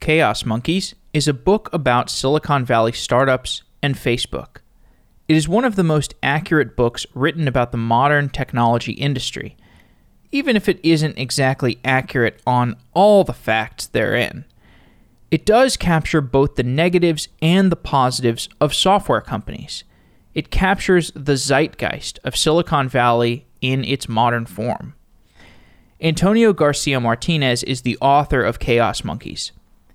Chaos Monkeys is a book about Silicon Valley startups and Facebook. It is one of the most accurate books written about the modern technology industry, even if it isn't exactly accurate on all the facts therein. It does capture both the negatives and the positives of software companies. It captures the zeitgeist of Silicon Valley in its modern form. Antonio Garcia Martinez is the author of Chaos Monkeys.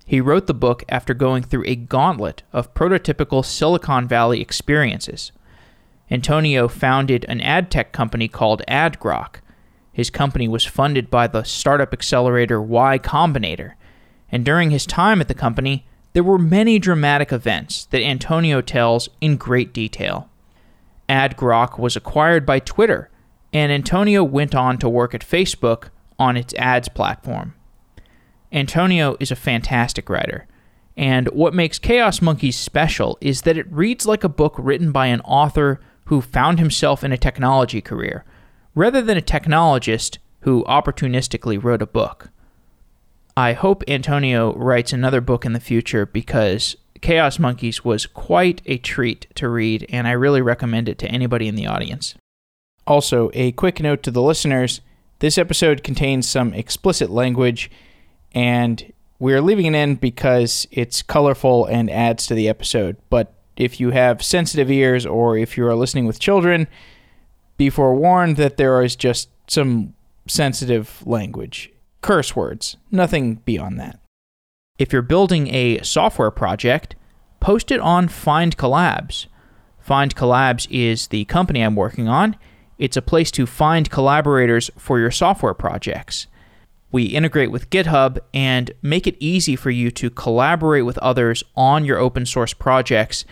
He wrote the book after going through a gauntlet of prototypical Silicon Valley experiences. Antonio founded an ad tech company called AdGrok. His company was funded by the startup accelerator Y Combinator, and during his time at the company, there were many dramatic events that Antonio tells in great detail. AdGrok was acquired by Twitter, and Antonio went on to work at Facebook on its ads platform. Antonio is a fantastic writer. And what makes Chaos Monkeys special is that it reads like a book written by an author who found himself in a technology career, rather than a technologist who opportunistically wrote a book. I hope Antonio writes another book in the future because Chaos Monkeys was quite a treat to read, and I really recommend it to anybody in the audience. Also, a quick note to the listeners this episode contains some explicit language and we're leaving it in because it's colorful and adds to the episode. But if you have sensitive ears or if you are listening with children, be forewarned that there is just some sensitive language. Curse words, nothing beyond that. If you're building a software project, post it on FindCollabs. Find Collabs is the company I'm working on. It's a place to find collaborators for your software projects. We integrate with GitHub and make it easy for you to collaborate with others on your open source projects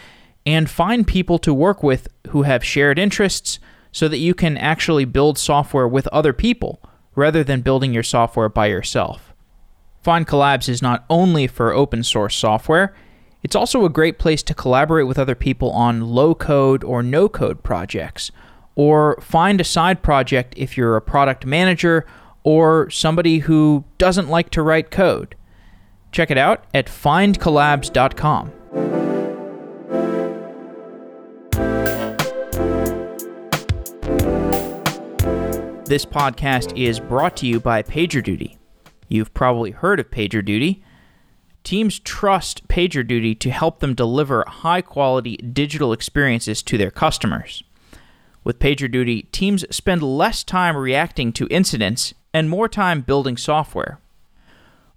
and find people to work with who have shared interests so that you can actually build software with other people rather than building your software by yourself. FindCollabs is not only for open source software, it's also a great place to collaborate with other people on low code or no code projects, or find a side project if you're a product manager or somebody who doesn't like to write code. Check it out at findcollabs.com. This podcast is brought to you by PagerDuty. You've probably heard of PagerDuty. Teams trust PagerDuty to help them deliver high quality digital experiences to their customers. With PagerDuty, teams spend less time reacting to incidents and more time building software.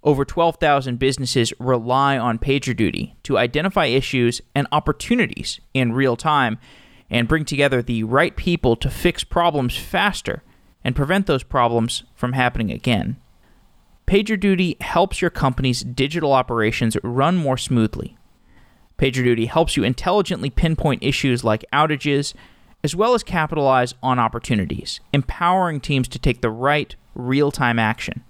Over 12,000 businesses rely on PagerDuty to identify issues and opportunities in real time and bring together the right people to fix problems faster and prevent those problems from happening again. PagerDuty helps your company's digital operations run more smoothly. PagerDuty helps you intelligently pinpoint issues like outages, as well as capitalize on opportunities, empowering teams to take the right real time action.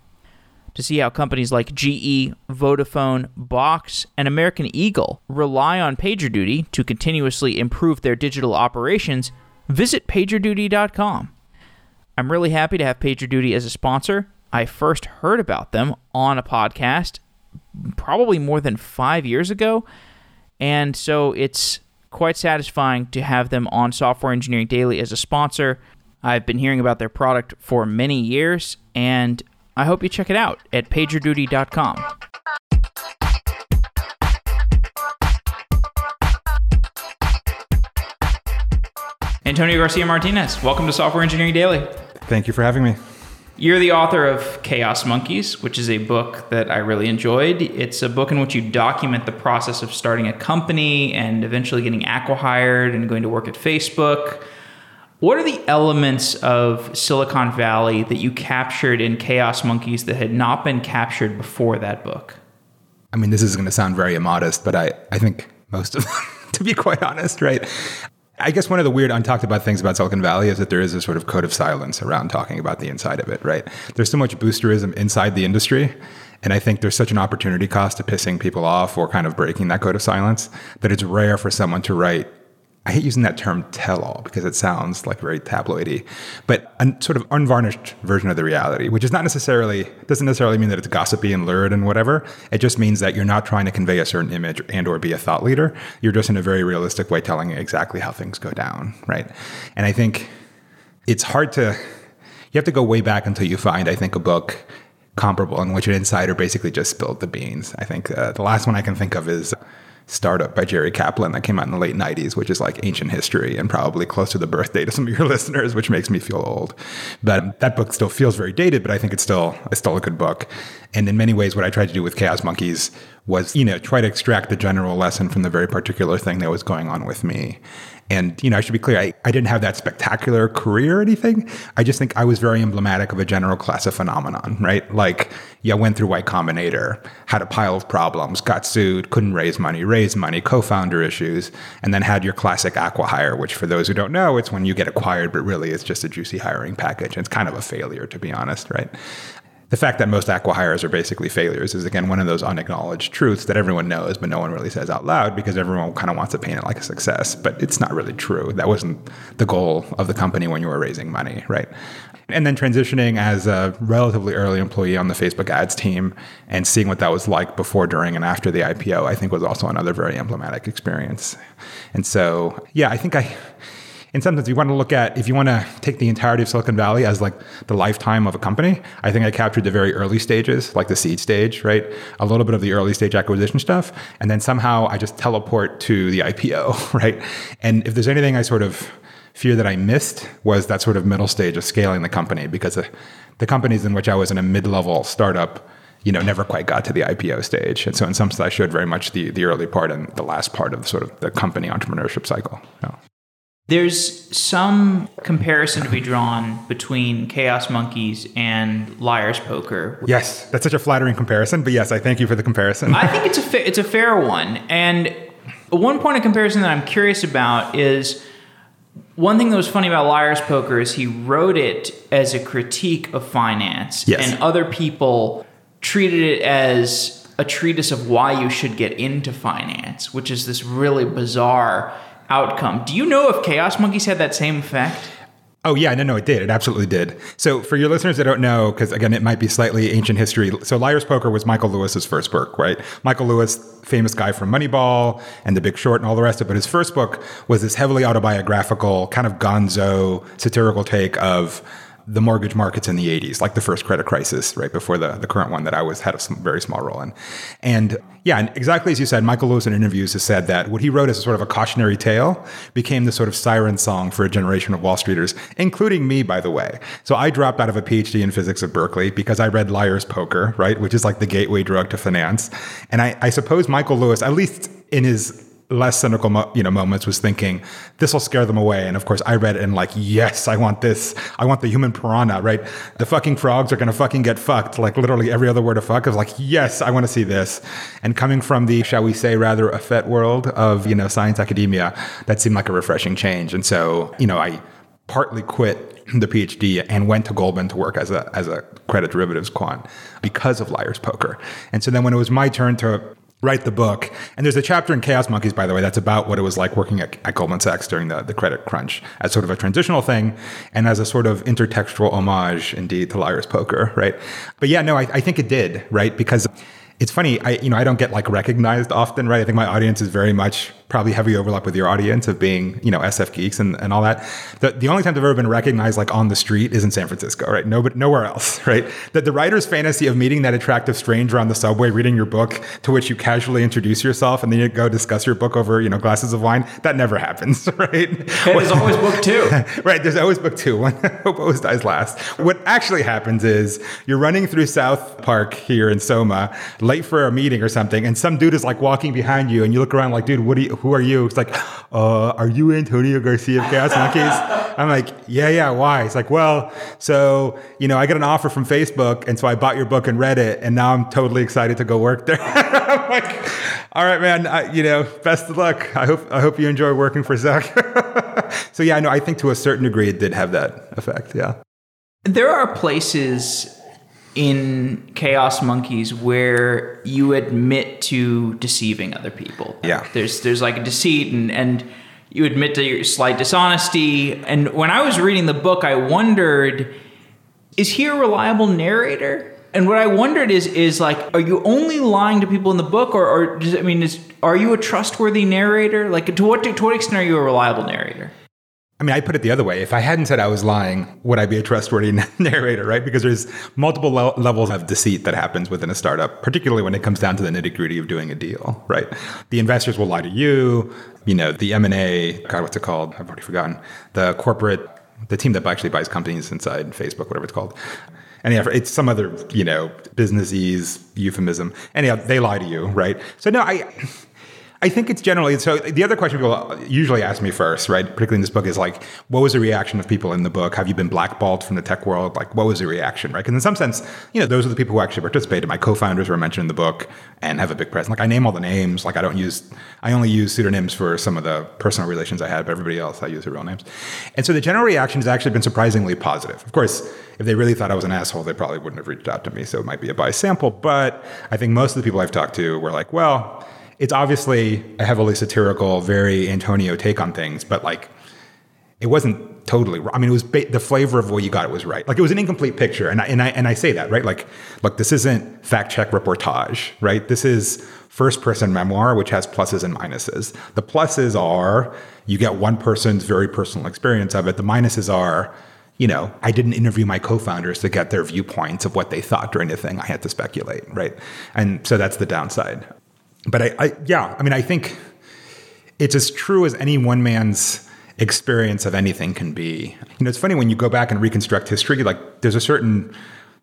To see how companies like GE, Vodafone, Box, and American Eagle rely on PagerDuty to continuously improve their digital operations, visit pagerduty.com. I'm really happy to have PagerDuty as a sponsor. I first heard about them on a podcast probably more than five years ago. And so it's quite satisfying to have them on Software Engineering Daily as a sponsor. I've been hearing about their product for many years, and I hope you check it out at pagerduty.com. Antonio Garcia Martinez, welcome to Software Engineering Daily. Thank you for having me. You're the author of Chaos Monkeys, which is a book that I really enjoyed. It's a book in which you document the process of starting a company and eventually getting acqui-hired and going to work at Facebook. What are the elements of Silicon Valley that you captured in Chaos Monkeys that had not been captured before that book? I mean, this is going to sound very immodest, but I, I think most of them, to be quite honest, right? I guess one of the weird untalked about things about Silicon Valley is that there is a sort of code of silence around talking about the inside of it, right? There's so much boosterism inside the industry. And I think there's such an opportunity cost to pissing people off or kind of breaking that code of silence that it's rare for someone to write I hate using that term tell all because it sounds like very tabloidy, but a sort of unvarnished version of the reality, which is not necessarily, doesn't necessarily mean that it's gossipy and lurid and whatever. It just means that you're not trying to convey a certain image and or be a thought leader. You're just in a very realistic way telling exactly how things go down, right? And I think it's hard to, you have to go way back until you find, I think, a book comparable in which an insider basically just spilled the beans. I think uh, the last one I can think of is Startup by Jerry Kaplan that came out in the late 90s, which is like ancient history and probably close to the birthday to some of your listeners, which makes me feel old. But that book still feels very dated, but I think it's still it's still a good book. And in many ways, what I tried to do with Chaos Monkeys was, you know, try to extract the general lesson from the very particular thing that was going on with me. And, you know, I should be clear, I, I didn't have that spectacular career or anything. I just think I was very emblematic of a general class of phenomenon, right? Like, yeah, went through Y Combinator, had a pile of problems, got sued, couldn't raise money, raised money, co founder issues, and then had your classic acqui-hire, which for those who don't know, it's when you get acquired, but really it's just a juicy hiring package. And it's kind of a failure, to be honest, right? The fact that most acqui-hires are basically failures is again one of those unacknowledged truths that everyone knows but no one really says out loud because everyone kind of wants to paint it like a success but it's not really true. That wasn't the goal of the company when you were raising money right? And then transitioning as a relatively early employee on the facebook ads team and seeing what that was like before during and after the ipo i think was also another very emblematic experience. And so yeah i think i in some sense, you want to look at if you want to take the entirety of Silicon Valley as like the lifetime of a company. I think I captured the very early stages, like the seed stage, right? A little bit of the early stage acquisition stuff, and then somehow I just teleport to the IPO, right? And if there's anything I sort of fear that I missed was that sort of middle stage of scaling the company because the, the companies in which I was in a mid-level startup you know, never quite got to the IPO stage. And so in some sense, I showed very much the, the early part and the last part of sort of the company entrepreneurship cycle. Know. There's some comparison to be drawn between Chaos Monkeys and Liar's Poker. Yes, that's such a flattering comparison. But yes, I thank you for the comparison. I think it's a fa- it's a fair one. And one point of comparison that I'm curious about is one thing that was funny about Liar's Poker is he wrote it as a critique of finance, yes. and other people treated it as a treatise of why you should get into finance, which is this really bizarre outcome. Do you know if Chaos Monkeys had that same effect? Oh yeah, no, no, it did. It absolutely did. So for your listeners that don't know, because again, it might be slightly ancient history. So Liar's Poker was Michael Lewis's first book, right? Michael Lewis, famous guy from Moneyball and The Big Short and all the rest of it. But his first book was this heavily autobiographical, kind of gonzo satirical take of the mortgage markets in the 80s, like the first credit crisis, right before the, the current one that I was had a some very small role in. And yeah, and exactly as you said, Michael Lewis in interviews has said that what he wrote as a sort of a cautionary tale became the sort of siren song for a generation of Wall Streeters, including me, by the way. So I dropped out of a PhD in physics at Berkeley because I read Liar's Poker, right, which is like the gateway drug to finance. And I, I suppose Michael Lewis, at least in his less cynical mo- you know moments was thinking this will scare them away. And of course i read it and like yes i want this. I want the human piranha right? The fucking frogs are going to fucking get fucked. Like literally every other word of fuck is like yes i want to see this. And coming from the shall we say rather effete world of you know science academia that seemed like a refreshing change. And so you know i partly quit the PhD and went to Goldman to work as a as a credit derivatives quant because of Liar's Poker. And so then when it was my turn to write the book. And there's a chapter in Chaos Monkeys, by the way, that's about what it was like working at, at, Goldman Sachs during the, the credit crunch as sort of a transitional thing and as a sort of intertextual homage, indeed, to Liar's Poker, right? But yeah, no, I, I think it did, right? Because it's funny, I you know, I don't get like recognized often, right? I think my audience is very much probably heavy overlap with your audience of being, you know, SF geeks and, and all that. The, the only time I've ever been recognized like on the street is in San Francisco, right? No, but nowhere else, right? That the writer's fantasy of meeting that attractive stranger on the subway, reading your book to which you casually introduce yourself and then you go discuss your book over, you know, glasses of wine, that never happens, right? And there's always book two. right. There's always book two. One hope always dies last. What actually happens is you're running through South Park here in Soma, late for a meeting or something, and some dude is like walking behind you and you look around like, dude, what do you, who are you? It's like, uh, are you Antonio Garcia of Chaos Monkeys? I'm like, yeah, yeah. Why? It's like, well, so you know, I got an offer from Facebook, and so I bought your book and read it, and now I'm totally excited to go work there. I'm like, all right, man. I, you know, best of luck. I hope I hope you enjoy working for Zach. so yeah, no, I think to a certain degree it did have that effect. Yeah. There are places in Chaos Monkeys where you admit to deceiving other people. Yeah. There's there's like a deceit and and You admit to your slight dishonesty. And when I was reading the book, I wondered is he a reliable narrator? And what I wondered is is like, are you only lying to people in the book, or, or does I mean, is are you a trustworthy narrator? Like, to what to what extent are you a reliable narrator? I mean, I put it the other way. If I hadn't said I was lying, would I be a trustworthy narrator, right? Because there's multiple le- levels of deceit that happens within a startup, particularly when it comes down to the nitty gritty of doing a deal, right? The investors will lie to you. You know, the M&A, God, what's it called? I've already forgotten. The corporate, the team that actually buys companies inside Facebook, whatever it's called. Anyhow, it's some other, you know, businessese euphemism. Anyhow, they lie to you, right? So no, I I think it's generally so. The other question people usually ask me first, right, particularly in this book, is like, what was the reaction of people in the book? Have you been blackballed from the tech world? Like, what was the reaction, right? Because in some sense, you know, those are the people who actually participated. My co-founders were mentioned in the book and have a big presence. Like, I name all the names. Like, I don't use, I only use pseudonyms for some of the personal relations I had, but everybody else I use their real names. And so the general reaction has actually been surprisingly positive. Of course, if they really thought I was an asshole, they probably wouldn't have reached out to me. So it might be a biased sample. But I think most of the people I've talked to were like, well it's obviously a heavily satirical, very Antonio take on things, but like it wasn't totally wrong. I mean, it was ba- the flavor of what you got. It was right. Like it was an incomplete picture, and I, and I and I say that right. Like, look, this isn't fact check reportage, right? This is first person memoir, which has pluses and minuses. The pluses are you get one person's very personal experience of it. The minuses are you know, I didn't interview my co-founders to get their viewpoints of what they thought during the thing. I had to speculate, right? And so that's the downside but I, I, yeah, I mean, I think it's as true as any one man's experience of anything can be. You know, it's funny when you go back and reconstruct history, like there's a certain,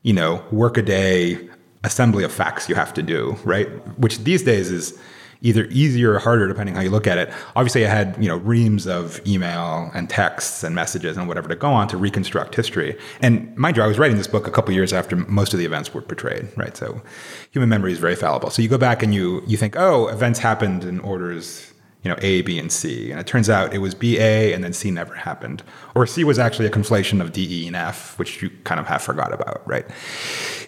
you know, workaday assembly of facts you have to do, right? Which these days is either easier or harder depending how you look at it. Obviously, I had you know reams of email and texts and messages and whatever to go on to reconstruct history. And mind you, I was writing this book a couple years after most of the events were portrayed, right? So human memory is very fallible. So you go back and you you think, oh, events happened in orders you know, A, B, and C. And it turns out it was B, A, and then C never happened. Or C was actually a conflation of D, E, and F, which you kind of have forgot about, right?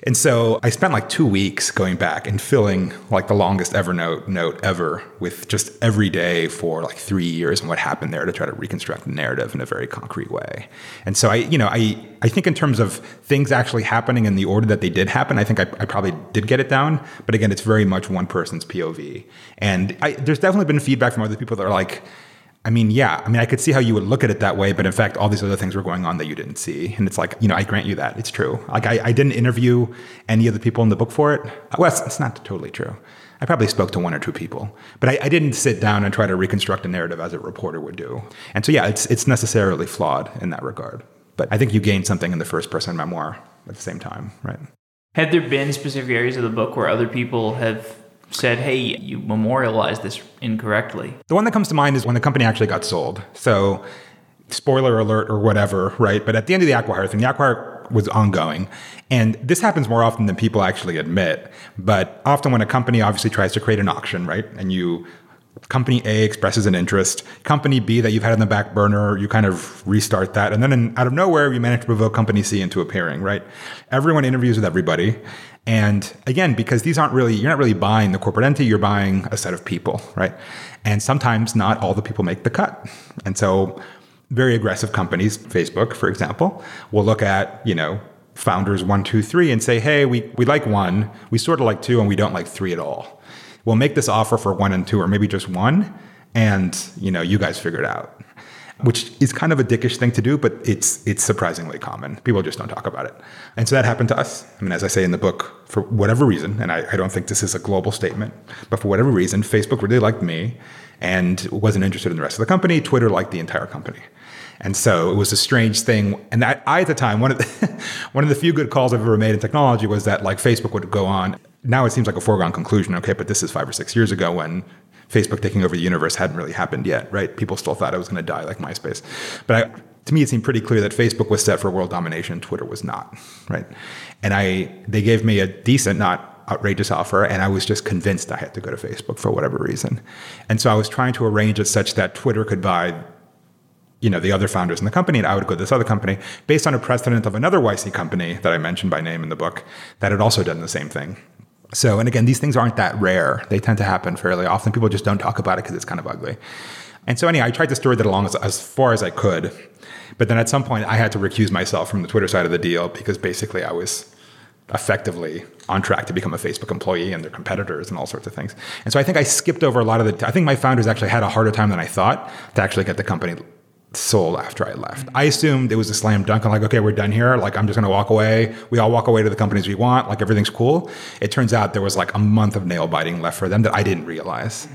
And so I spent like two weeks going back and filling like the longest Evernote note ever with just every day for like three years and what happened there to try to reconstruct the narrative in a very concrete way. And so I, you know, I, I think in terms of things actually happening in the order that they did happen, I think I, I probably did get it down. But again, it's very much one person's POV. And I, there's definitely been feedback from other people that are like, I mean, yeah, I mean, I could see how you would look at it that way, but in fact, all these other things were going on that you didn't see. And it's like, you know, I grant you that. It's true. Like, I, I didn't interview any of the people in the book for it. Uh, well, it's, it's not totally true. I probably spoke to one or two people, but I, I, didn't sit down and try to reconstruct a narrative as a reporter would do. And so, yeah, it's, it's necessarily flawed in that regard. But I think you gain something in the first person memoir at the same time, right? Have there been specific areas of the book where other people have said, hey, you memorialized this incorrectly? The one that comes to mind is when the company actually got sold. So, spoiler alert or whatever, right? But at the end of the acquihire thing, the acquihire was ongoing. And this happens more often than people actually admit. But often when a company obviously tries to create an auction, right? And you company A expresses an interest, company B that you've had in the back burner, you kind of restart that. And then in, out of nowhere, you manage to provoke company C into appearing, right? Everyone interviews with everybody. And again, because these aren't really, you're not really buying the corporate entity, you're buying a set of people, right? And sometimes not all the people make the cut. And so very aggressive companies, Facebook, for example, will look at, you know, founders one, two, three and say, hey, we, we like one, we sort of like two, and we don't like three at all we'll make this offer for one and two, or maybe just one, and you know, you guys figure it out. Which is kind of a dickish thing to do, but it's it's surprisingly common. People just don't talk about it. And so that happened to us. I mean, as I say in the book, for whatever reason, and I, I don't think this is a global statement, but for whatever reason, Facebook really liked me and wasn't interested in the rest of the company. Twitter liked the entire company. And so it was a strange thing. And I, I, at the time, one of the one of the few good calls I've ever made in technology was that like Facebook would go on now it seems like a foregone conclusion. Okay, but this is five or six years ago when Facebook taking over the universe hadn't really happened yet, right? People still thought it was going to die like MySpace. But I, to me, it seemed pretty clear that Facebook was set for world domination, Twitter was not, right? And I, they gave me a decent, not outrageous offer, and I was just convinced I had to go to Facebook for whatever reason. And so I was trying to arrange it such that Twitter could buy you know the other founders in the company and I would go to this other company based on a precedent of another YC company that I mentioned by name in the book that had also done the same thing so, and again, these things aren't that rare. They tend to happen fairly often. People just don't talk about it because it's kind of ugly. And so, anyway, I tried to steward that along as, as far as I could. But then at some point, I had to recuse myself from the Twitter side of the deal because basically I was effectively on track to become a Facebook employee and their competitors and all sorts of things. And so I think I skipped over a lot of the. I think my founders actually had a harder time than I thought to actually get the company sold after I left. I assumed it was a slam dunk. I'm like, okay, we're done here. Like, I'm just going to walk away. We all walk away to the companies we want. Like, everything's cool. It turns out there was like a month of nail biting left for them that I didn't realize.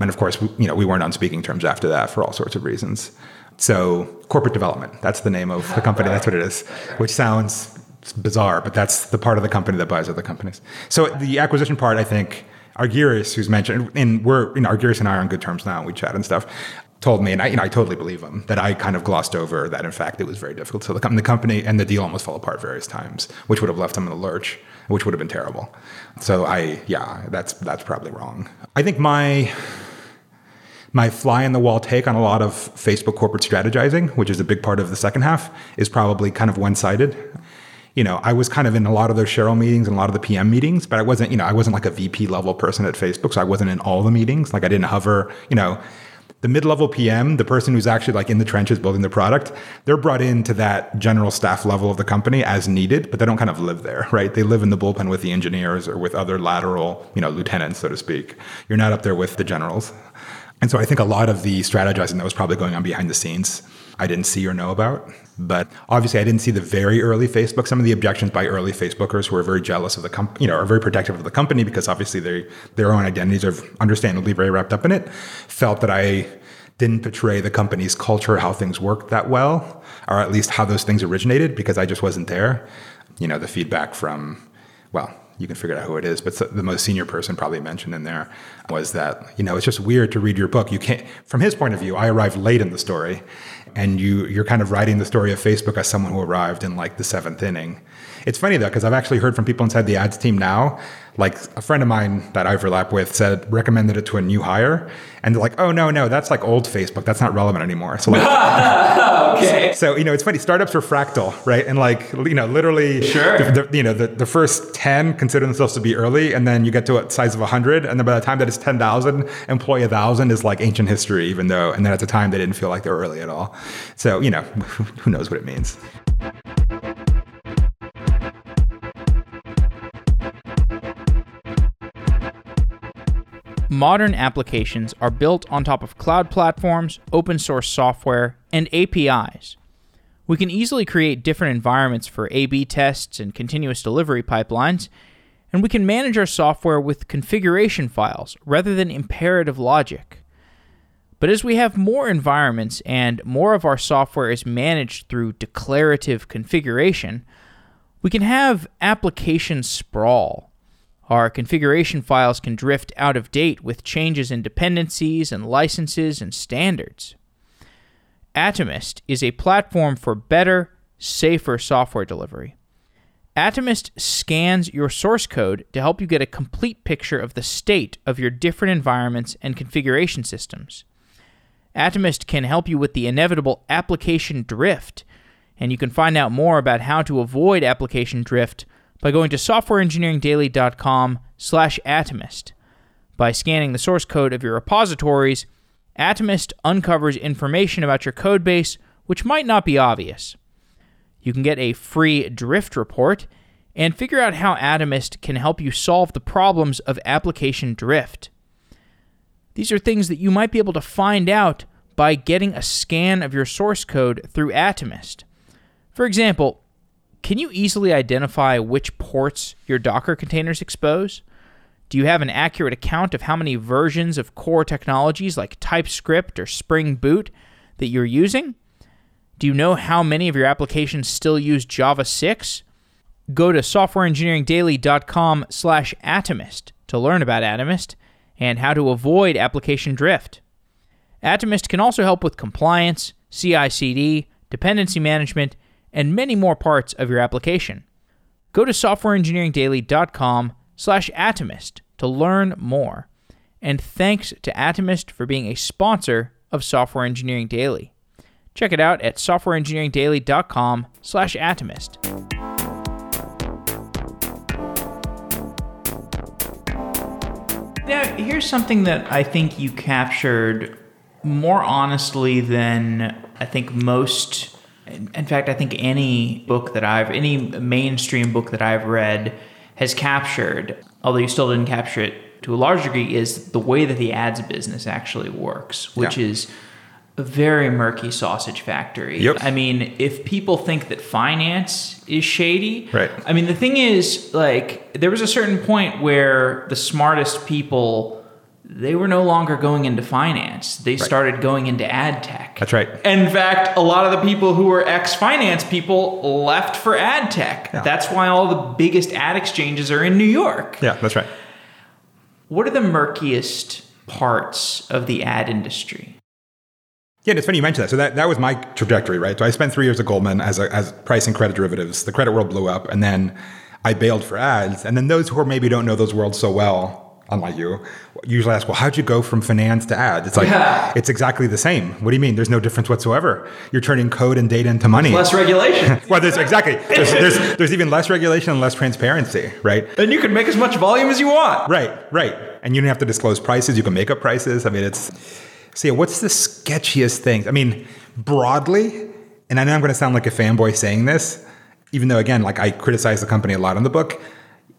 And of course, we, you know, we weren't on speaking terms after that for all sorts of reasons. So, corporate development, that's the name of the company. That's what it is, which sounds bizarre, but that's the part of the company that buys other companies. So, the acquisition part, I think, Argyris, who's mentioned, and we're, you know, Argyris and I are on good terms now. We chat and stuff told me, and I, you know, I totally believe him, that I kind of glossed over that, in fact, it was very difficult. So the, the company and the deal almost fell apart various times, which would have left him in the lurch, which would have been terrible. So I, yeah, that's that's probably wrong. I think my my fly in the wall take on a lot of Facebook corporate strategizing, which is a big part of the second half, is probably kind of one sided. You know, I was kind of in a lot of those Sheryl meetings and a lot of the PM meetings, but I wasn't, you know, I wasn't like a VP level person at Facebook, so I wasn't in all the meetings. Like I didn't hover, you know, the mid-level PM, the person who's actually like in the trenches building the product, they're brought into that general staff level of the company as needed, but they don't kind of live there, right? They live in the bullpen with the engineers or with other lateral, you know, lieutenants, so to speak. You're not up there with the generals. And so I think a lot of the strategizing that was probably going on behind the scenes, I didn't see or know about. But obviously, I didn't see the very early Facebook. Some of the objections by early Facebookers who are very jealous of the company, you know, are very protective of the company because obviously they their own identities are understandably very wrapped up in it. Felt that I didn't portray the company's culture, how things worked that well, or at least how those things originated because I just wasn't there. You know, the feedback from, well, you can figure out who it is, but the most senior person probably mentioned in there was that, you know, it's just weird to read your book. You can't, from his point of view, I arrived late in the story and you, you're kind of writing the story of Facebook as someone who arrived in like the seventh inning. It's funny though, because I've actually heard from people inside the ads team now, like a friend of mine that I overlap with said, recommended it to a new hire. And they're like, oh, no, no, that's like old Facebook. That's not relevant anymore. So, like, okay. So, you know, it's funny. Startups are fractal, right? And like, you know, literally, sure. The, the, you know, the, the first 10 consider themselves to be early. And then you get to a size of 100. And then by the time that it's 10,000, employ 1,000 is like ancient history, even though, and then at the time they didn't feel like they were early at all. So, you know, who knows what it means. Modern applications are built on top of cloud platforms, open source software, and APIs. We can easily create different environments for A B tests and continuous delivery pipelines, and we can manage our software with configuration files rather than imperative logic. But as we have more environments and more of our software is managed through declarative configuration, we can have application sprawl our configuration files can drift out of date with changes in dependencies and licenses and standards. Atomist is a platform for better, safer software delivery. Atomist scans your source code to help you get a complete picture of the state of your different environments and configuration systems. Atomist can help you with the inevitable application drift, and you can find out more about how to avoid application drift by going to softwareengineeringdaily.com slash atomist. By scanning the source code of your repositories, Atomist uncovers information about your codebase which might not be obvious. You can get a free drift report and figure out how Atomist can help you solve the problems of application drift. These are things that you might be able to find out by getting a scan of your source code through Atomist. For example, can you easily identify which ports your Docker containers expose? Do you have an accurate account of how many versions of core technologies like TypeScript or Spring Boot that you're using? Do you know how many of your applications still use Java 6? Go to softwareengineeringdaily.com slash atomist to learn about Atomist and how to avoid application drift. Atomist can also help with compliance, CI/CD, dependency management, and many more parts of your application. Go to softwareengineeringdaily.com slash atomist to learn more. And thanks to Atomist for being a sponsor of Software Engineering Daily. Check it out at softwareengineeringdaily.com slash atomist. Now, here's something that I think you captured more honestly than I think most. In fact, I think any book that I've, any mainstream book that I've read has captured, although you still didn't capture it to a large degree, is the way that the ads business actually works, which Yeah. is a very murky sausage factory. Yep. I mean, if people think that finance is shady, Right. I mean, the thing is, like, there was a certain point where the smartest people they were no longer going into finance. They started going into ad tech. That's right. In fact, a lot of the people who were ex finance people left for ad tech. Yeah. That's why all the biggest ad exchanges are in New York. Yeah, that's right. What are the murkiest parts of the ad industry? Yeah, and it's funny you mentioned that. So that, that was my trajectory, right? So I spent three years at Goldman as, a, as pricing credit derivatives. The credit world blew up, and then I bailed for ads. And then those who are maybe don't know those worlds so well, unlike you, usually ask, well, how'd you go from finance to ads? It's like, Yeah. it's exactly the same. What do you mean? There's no difference whatsoever. You're turning code and data into money. Less regulation. well, there's exactly. There's, there's, there's even less regulation and less transparency, right? and you can make as much volume as you want. Right, right. And you don't have to disclose prices. You can make up prices. I mean, it's. So, yeah, what's the sketchiest thing? I mean, broadly, and I know I'm going to sound like a fanboy saying this, even though, again, like I criticize the company a lot in the book.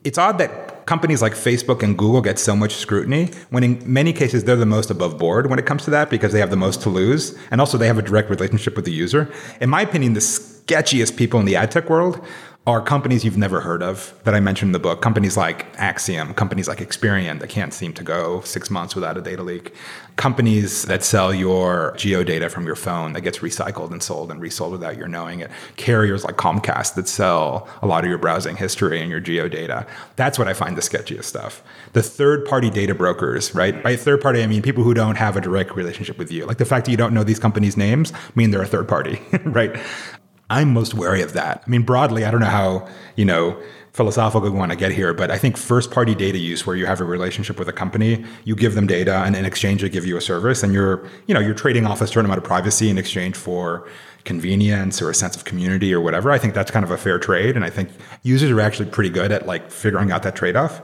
It's odd that companies like Facebook and Google get so much scrutiny when, in many cases, they're the most above board when it comes to that because they have the most to lose. And also, they have a direct relationship with the user. In my opinion, the sketchiest people in the ad tech world are companies you've never heard of that I mentioned in the book. Companies like Acxiom, companies like Experian that can't seem to go six months without a data leak, companies that sell your geodata from your phone that gets recycled and sold and resold without your knowing it, carriers like Comcast that sell a lot of your browsing history and your geodata. That's what I find the sketchiest stuff. The third party data brokers, right? By third party, I mean people who don't have a direct relationship with you. Like the fact that you don't know these companies' names mean they're a third party, right? I'm most wary of that. I mean, broadly, I don't know how, you know, philosophical we want to get here, but I think first party data use where you have a relationship with a company, you give them data and in exchange they give you a service and you're, you know, you're trading off a certain amount of privacy in exchange for convenience or a sense of community or whatever. I think that's kind of a fair trade. And I think users are actually pretty good at like figuring out that trade-off.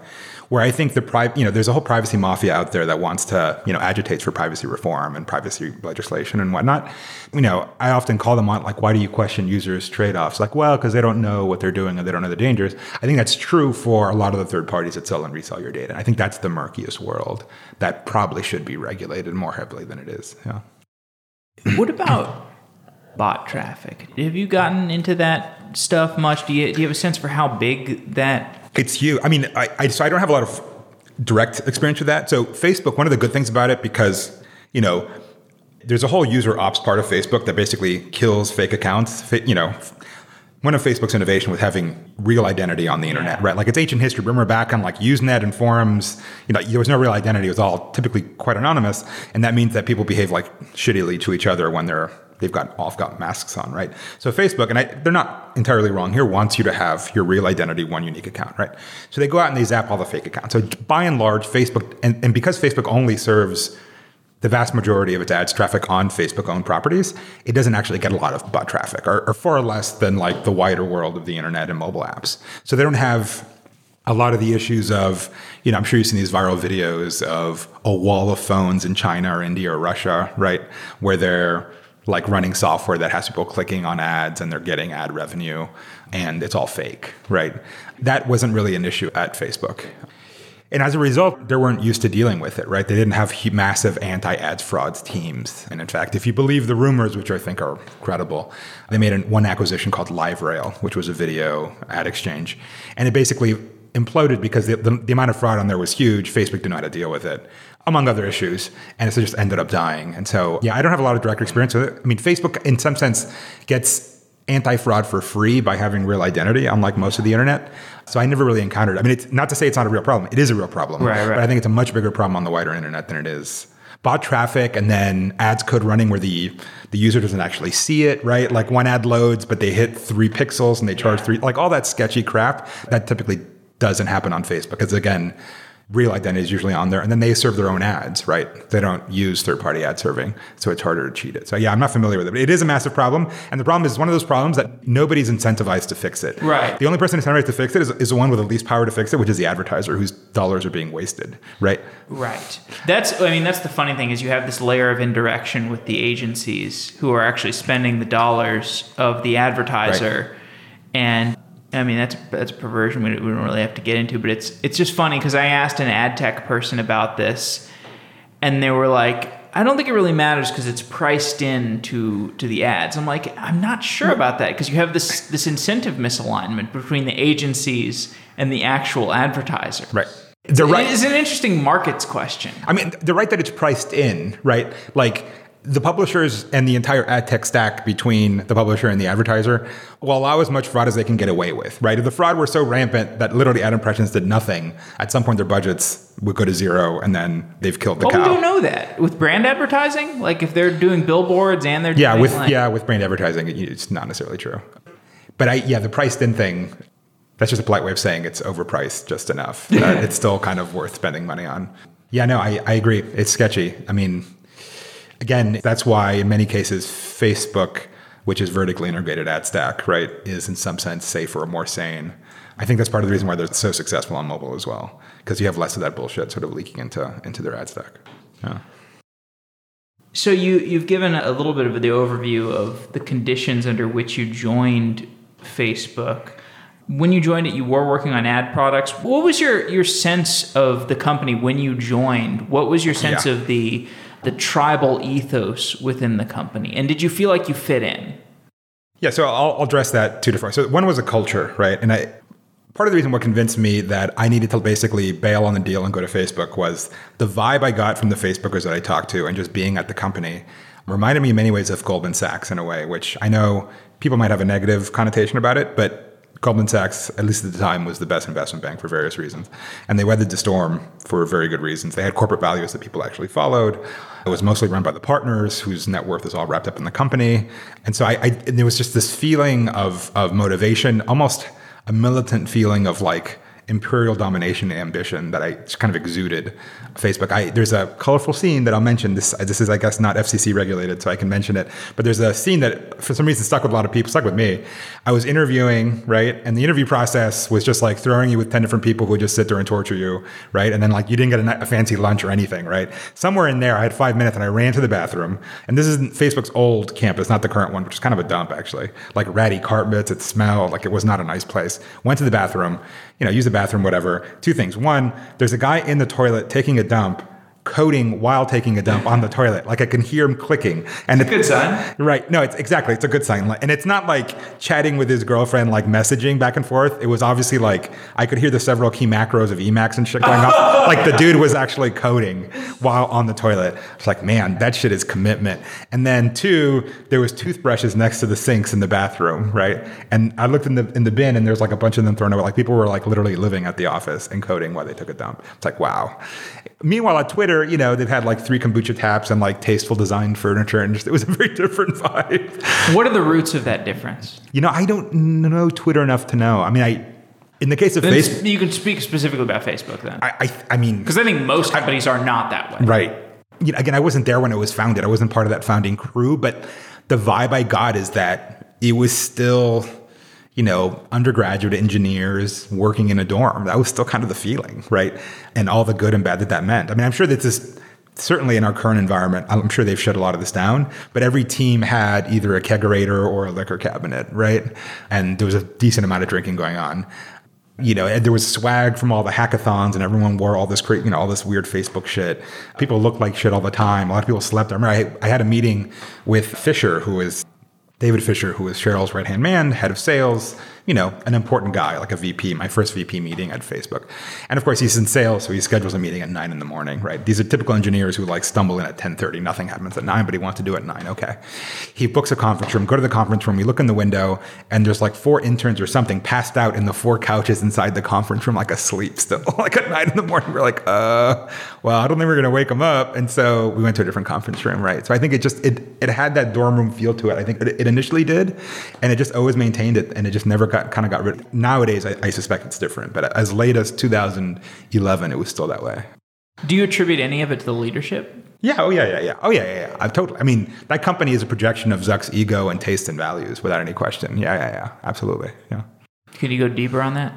Where I think the pri- you know, there's a whole privacy mafia out there that wants to, you know, agitates for privacy reform and privacy legislation and whatnot. You know, I often call them on like, why do you question users' trade-offs? Like, well, because they don't know what they're doing and they don't know the dangers. I think that's true for a lot of the third parties that sell and resell your data. I think that's the murkiest world that probably should be regulated more heavily than it is. Yeah. What about bot traffic? Have you gotten into that stuff much? Do you, do you have a sense for how big that It's you. I mean, I, I so I don't have a lot of direct experience with that. So Facebook, one of the good things about it, because you know, there's a whole user ops part of Facebook that basically kills fake accounts. You know, one of Facebook's innovation with having real identity on the internet, Yeah. right? Like it's ancient history. Remember back on like Usenet and forums, you know, there was no real identity. It was all typically quite anonymous, and that means that people behave like shittily to each other when they're they've got all got masks on, right? So Facebook, and I, they're not entirely wrong here, wants you to have your real identity, one unique account, right? So they go out and they zap all the fake accounts. So by and large, Facebook, and, and because Facebook only serves the vast majority of its ads traffic on Facebook owned properties, it doesn't actually get a lot of bot traffic, or, or far less than like the wider world of the internet and mobile apps. So they don't have a lot of the issues of, you know, I'm sure you've seen these viral videos of a wall of phones in China or India or Russia, right? Where they're like running software that has people clicking on ads and they're getting ad revenue and it's all fake, right? That wasn't really an issue at Facebook. And as a result, they weren't used to dealing with it, right? They didn't have massive anti ads frauds teams. And in fact, if you believe the rumors, which I think are credible, they made an, one acquisition called LiveRail, which was a video ad exchange. And it basically imploded because the, the, the amount of fraud on there was huge. Facebook didn't know how to deal with it, among other issues. And so it just ended up dying. And so, yeah, I don't have a lot of direct experience with it. I mean, Facebook, in some sense, gets anti-fraud for free by having real identity, unlike most of the internet. So I never really encountered it. I mean, it's not to say it's not a real problem. It is a real problem. Right, right. But I think it's a much bigger problem on the wider internet than it is bot traffic and then ads code running where the the user doesn't actually see it, right? Like one ad loads, but they hit three pixels and they charge three, like all that sketchy crap that typically doesn't happen on Facebook. Because again, real identity is usually on there, and then they serve their own ads, right? They don't use third-party ad serving, so it's harder to cheat it. So yeah, I'm not familiar with it, but it is a massive problem, and the problem is one of those problems that nobody's incentivized to fix it. Right. The only person incentivized to fix it is, is the one with the least power to fix it, which is the advertiser whose dollars are being wasted, right? Right. That's I mean that's the funny thing is you have this layer of indirection with the agencies who are actually spending the dollars of the advertiser, right. and I mean that's that's perversion we don't really have to get into, but it's it's just funny because I asked an ad tech person about this, and they were like, I don't think it really matters because it's priced in to to the ads. I'm like, I'm not sure about that because you have this this incentive misalignment between the agencies and the actual advertiser. Right. The right. It's an interesting markets question. I mean, the right that it's priced in, right? Like the publishers and the entire ad tech stack between the publisher and the advertiser will allow as much fraud as they can get away with, right? If the fraud were so rampant that literally ad impressions did nothing, at some point their budgets would go to zero and then they've killed the well, cow. we don't know that. With brand advertising, like if they're doing billboards and they're Yeah, with like, yeah, with brand advertising, it's not necessarily true. But I yeah, the priced in thing, that's just a polite way of saying it's overpriced just enough. it's still kind of worth spending money on. Yeah, no, I, I agree. It's sketchy. I mean, Again, that's why in many cases, Facebook, which is vertically integrated ad stack, right, is in some sense safer or more sane. I think that's part of the reason why they're so successful on mobile as well, because you have less of that bullshit sort of leaking into into their ad stack. Yeah. So you you've given a little bit of the overview of the conditions under which you joined Facebook. When you joined it, you were working on ad products. What was your your sense of the company when you joined? What was your sense yeah. of the the tribal ethos within the company? And did you feel like you fit in? Yeah, so I'll, I'll address that two different. So one was a culture, right? And I part of the reason what convinced me that I needed to basically bail on the deal and go to Facebook was the vibe I got from the Facebookers that I talked to and just being at the company reminded me in many ways of Goldman Sachs in a way, which I know people might have a negative connotation about it, but Goldman Sachs, at least at the time, was the best investment bank for various reasons. And they weathered the storm for very good reasons. They had corporate values that people actually followed. It was mostly run by the partners whose net worth is all wrapped up in the company. And so I, I there was just this feeling of, of motivation, almost a militant feeling of like, imperial domination ambition that I kind of exuded. Facebook. I, there's a colorful scene that I'll mention. This this is I guess not FCC regulated, so I can mention it. But there's a scene that for some reason stuck with a lot of people, stuck with me. I was interviewing, right, and the interview process was just like throwing you with ten different people who would just sit there and torture you, right, and then like you didn't get a, a fancy lunch or anything, right. Somewhere in there, I had five minutes and I ran to the bathroom, and this is Facebook's old campus, not the current one, which is kind of a dump actually, like ratty carpets. It smelled like it was not a nice place. Went to the bathroom you know, use the bathroom, whatever. Two things. One, there's a guy in the toilet taking a dump coding while taking a dump on the toilet. Like I can hear him clicking. And it's a good sign. Right. No, it's exactly. It's a good sign. And it's not like chatting with his girlfriend, like messaging back and forth. It was obviously like I could hear the several key macros of Emacs and shit going off. like the dude was actually coding while on the toilet. It's like, man, that shit is commitment. And then two, there was toothbrushes next to the sinks in the bathroom, right? And I looked in the in the bin and there's like a bunch of them thrown away. Like people were like literally living at the office and coding while they took a dump. It's like, wow. Meanwhile, at Twitter, you know, they've had like three kombucha taps and like tasteful design furniture, and just, it was a very different vibe. What are the roots of that difference? You know, I don't know Twitter enough to know. I mean, I in the case of then Facebook, you can speak specifically about Facebook then. I, I, I mean, because I think most companies I, are not that way. Right. You know, again, I wasn't there when it was founded. I wasn't part of that founding crew, but the vibe I got is that it was still you know, undergraduate engineers working in a dorm. That was still kind of the feeling, right? And all the good and bad that that meant. I mean, I'm sure that this certainly in our current environment, I'm sure they've shut a lot of this down, but every team had either a kegerator or a liquor cabinet, right? And there was a decent amount of drinking going on. You know, there was swag from all the hackathons, and everyone wore all this, you know, all this weird Facebook shit. People looked like shit all the time. A lot of people slept. I remember I, I had a meeting with Fischer, who was David Fischer, who was Sheryl's right hand man, head of sales, you know, an important guy, like a VP, my first VP meeting at Facebook. And of course, he's in sales, so he schedules a meeting at nine in the morning, right? These are typical engineers who like stumble in at 10.30. Nothing happens at nine, but he wants to do it at nine. Okay. He books a conference room, go to the conference room. We look in the window and there's like four interns or something passed out in the four couches inside the conference room, like asleep still, like at nine in the morning. We're like, uh, well, I don't think we're going to wake them up. And so we went to a different conference room, right? So I think it just, it, it had that dorm room feel to it. I think it, it initially did, and it just always maintained it. And it just never got kind of got rid. Nowadays, I, I suspect it's different, but as late as 2011, it was still that way. Do you attribute any of it to the leadership? Yeah. Oh, yeah, yeah, yeah. Oh, yeah, yeah, yeah. I totally. I mean, that company is a projection of Zuck's ego and taste and values, without any question. Yeah, yeah, yeah. Absolutely. Yeah. Could you go deeper on that?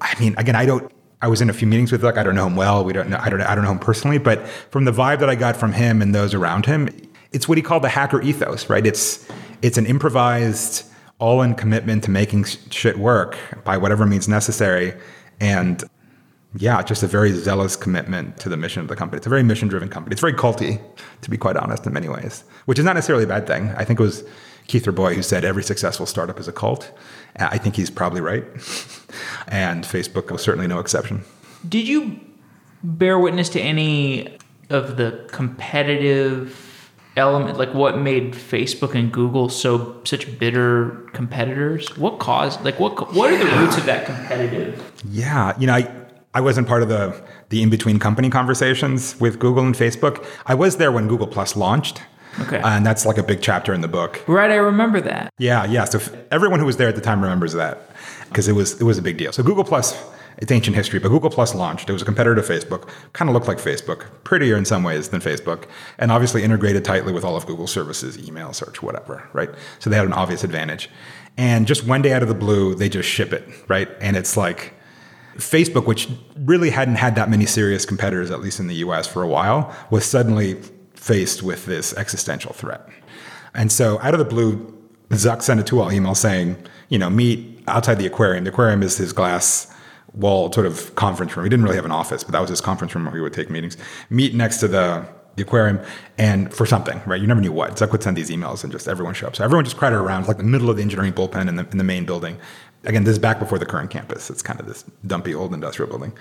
I mean, again, I don't. I was in a few meetings with Zuck. I don't know him well. We don't know. I don't. I don't know him personally, but from the vibe that I got from him and those around him, it's what he called the hacker ethos, right? It's it's an improvised, all-in commitment to making shit work by whatever means necessary, and yeah, just a very zealous commitment to the mission of the company. It's a very mission-driven company. It's very culty, to be quite honest, in many ways, which is not necessarily a bad thing. I think it was Keith Rabois who said every successful startup is a cult. I think he's probably right, and Facebook was certainly no exception. Did you bear witness to any of the competitive element like what made facebook and google so such bitter competitors what caused like what what are the roots of that competitive yeah you know i i wasn't part of the the in-between company conversations with google and facebook i was there when google plus launched Okay. And that's like a big chapter in the book. Right, I remember that. Yeah, yeah. So everyone who was there at the time remembers that because it was it was a big deal. So Google Plus it's ancient history, but Google Plus launched. It was a competitor to Facebook, kind of looked like Facebook, prettier in some ways than Facebook, and obviously integrated tightly with all of Google's services, email, search, whatever, right? So they had an obvious advantage. And just one day out of the blue, they just ship it, right? And it's like Facebook, which really hadn't had that many serious competitors, at least in the US for a while, was suddenly faced with this existential threat. And so out of the blue, Zuck sent a two-all email saying, you know, meet outside the aquarium. The aquarium is his glass wall sort of conference room. He didn't really have an office, but that was his conference room where he would take meetings. Meet next to the the aquarium and for something, right? You never knew what. Zuck would send these emails and just everyone show up. So everyone just crowded around. Like the middle of the engineering bullpen in the, in the main building. Again, this is back before the current campus. It's kind of this dumpy old industrial building.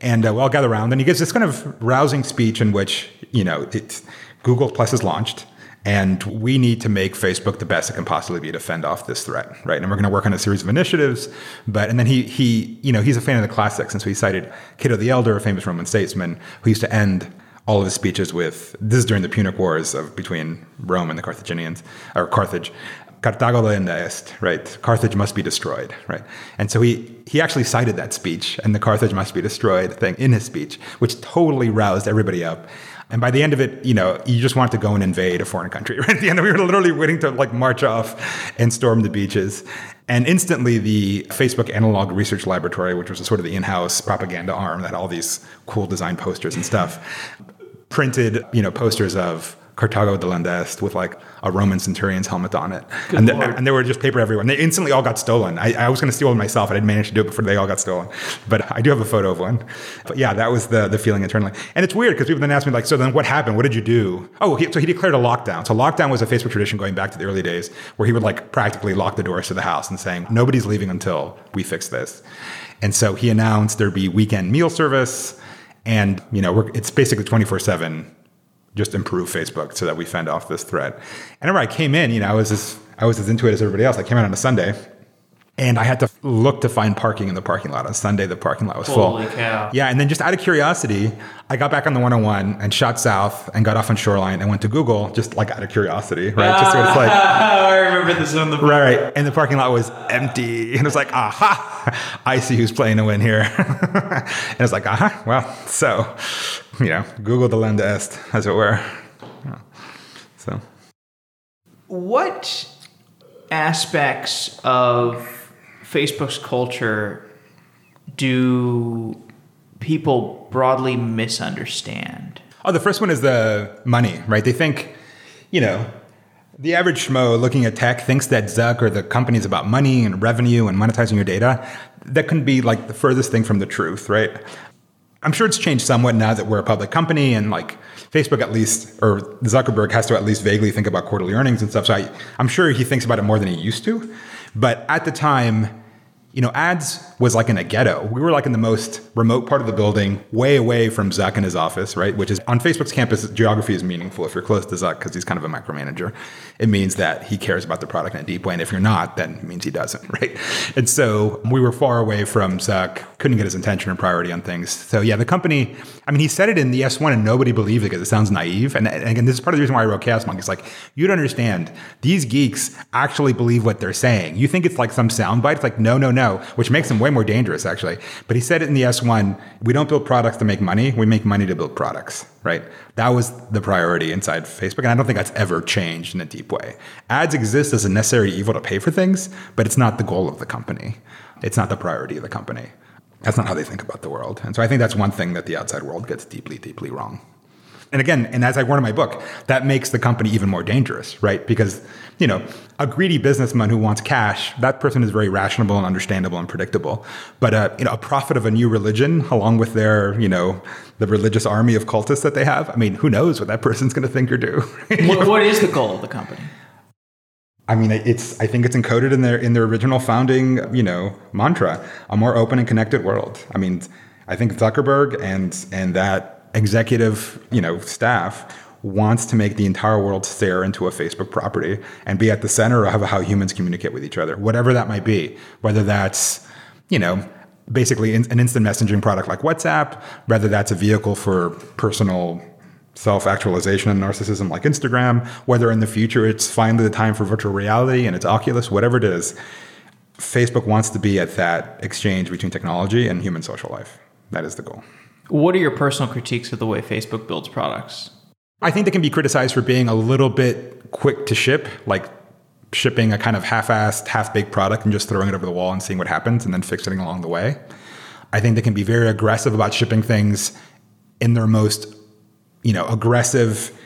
And uh, we all gather around and he gives this kind of rousing speech in which, you know, Google Plus is launched and we need to make Facebook the best it can possibly be to fend off this threat, right? And we're going to work on a series of initiatives. But and then he he you know he's a fan of the classics, and so he cited Cato the Elder, a famous Roman statesman, who used to end all of his speeches with this is during the Punic Wars of between Rome and the Carthaginians or Carthage. Carthago delenda est, right? Carthage must be destroyed, right? And so he he actually cited that speech and the Carthage must be destroyed thing in his speech, which totally roused everybody up. And by the end of it, you know, you just want to go and invade a foreign country. Right at the end, we were literally waiting to like march off and storm the beaches. And instantly, the Facebook Analog Research Laboratory, which was sort of the in-house propaganda arm that had all these cool design posters and stuff, printed, you know, posters of Carthago delenda est with like a Roman centurion's helmet on it. and, the, and there were just paper everywhere. And they instantly all got stolen. I, I was going to steal one myself. I didn't manage to do it before they all got stolen. But I do have a photo of one. But yeah, that was the, the feeling internally. And it's weird because people then ask me like, so then what happened? What did you do? Oh, he, so he declared a lockdown. So lockdown was a Facebook tradition going back to the early days where he would like practically lock the doors to the house and saying, nobody's leaving until we fix this. And so he announced there'd be weekend meal service. And, you know, it's basically 24 7 just improve Facebook so that we fend off this threat. And remember, I came in, you know, I was as I was as into it as everybody else. I came in on a Sunday, and I had to look to find parking in the parking lot. On Sunday, the parking lot was Holy full. Cow. Yeah, and then just out of curiosity, I got back on the 101 and shot south and got off on Shoreline and went to Google just like out of curiosity, right? Just so it's like, I remember this on the right, right. And the parking lot was empty, and it was like, aha, I see who's playing to win here. and it's like, aha, well, so you know, Google delenda est, as it were. So, what aspects of Facebook's culture do people broadly misunderstand? Oh, the first one is the money, right? They think, you know, the average schmo looking at tech thinks that Zuck or the company is about money and revenue and monetizing your data. That can be like the furthest thing from the truth, right? I'm sure it's changed somewhat now that we're a public company and like Facebook at least, or Zuckerberg has to at least vaguely think about quarterly earnings and stuff. So I, I'm sure he thinks about it more than he used to. But at the time, you know, ads was like in a ghetto. We were like in the most remote part of the building, way away from Zuck and his office, right? Which is on Facebook's campus, geography is meaningful. If you're close to Zuck, because he's kind of a micromanager, it means that he cares about the product in a deep way. And if you're not, then it means he doesn't, right? And so we were far away from Zuck, couldn't get his attention and priority on things. So yeah, the company, I mean, he said it in the S1 and nobody believed it because it sounds naive. And, and again, this is part of the reason why I wrote Chaos Monkey. It's like, you don't understand. These geeks actually believe what they're saying. You think it's like some soundbite. It's like, no, no, no, which makes them way more dangerous, actually. But he said it in the S1 we don't build products to make money, we make money to build products, right? That was the priority inside Facebook. And I don't think that's ever changed in a deep way. Ads exist as a necessary evil to pay for things, but it's not the goal of the company. It's not the priority of the company. That's not how they think about the world. And so I think that's one thing that the outside world gets deeply, deeply wrong. And again, and as I warn in my book, that makes the company even more dangerous, right? Because, you know, a greedy businessman who wants cash, that person is very rational and understandable and predictable. But, uh, you know, a prophet of a new religion, along with their, you know, the religious army of cultists that they have, I mean, who knows what that person's going to think or do? what, what is the goal of the company? I mean, it's. I think it's encoded in their in their original founding, you know, mantra: a more open and connected world. I mean, I think Zuckerberg and and that executive, you know, staff wants to make the entire world stare into a Facebook property and be at the center of how humans communicate with each other, whatever that might be, whether that's, you know, basically an instant messaging product like WhatsApp, whether that's a vehicle for personal self-actualization and narcissism like Instagram, whether in the future it's finally the time for virtual reality and it's Oculus, whatever it is, Facebook wants to be at that exchange between technology and human social life. That is the goal. What are your personal critiques of the way Facebook builds products? I think they can be criticized for being a little bit quick to ship, like shipping a kind of half-assed, half-baked product and just throwing it over the wall and seeing what happens and then fixing it along the way. I think they can be very aggressive about shipping things in their most, you know, aggressive,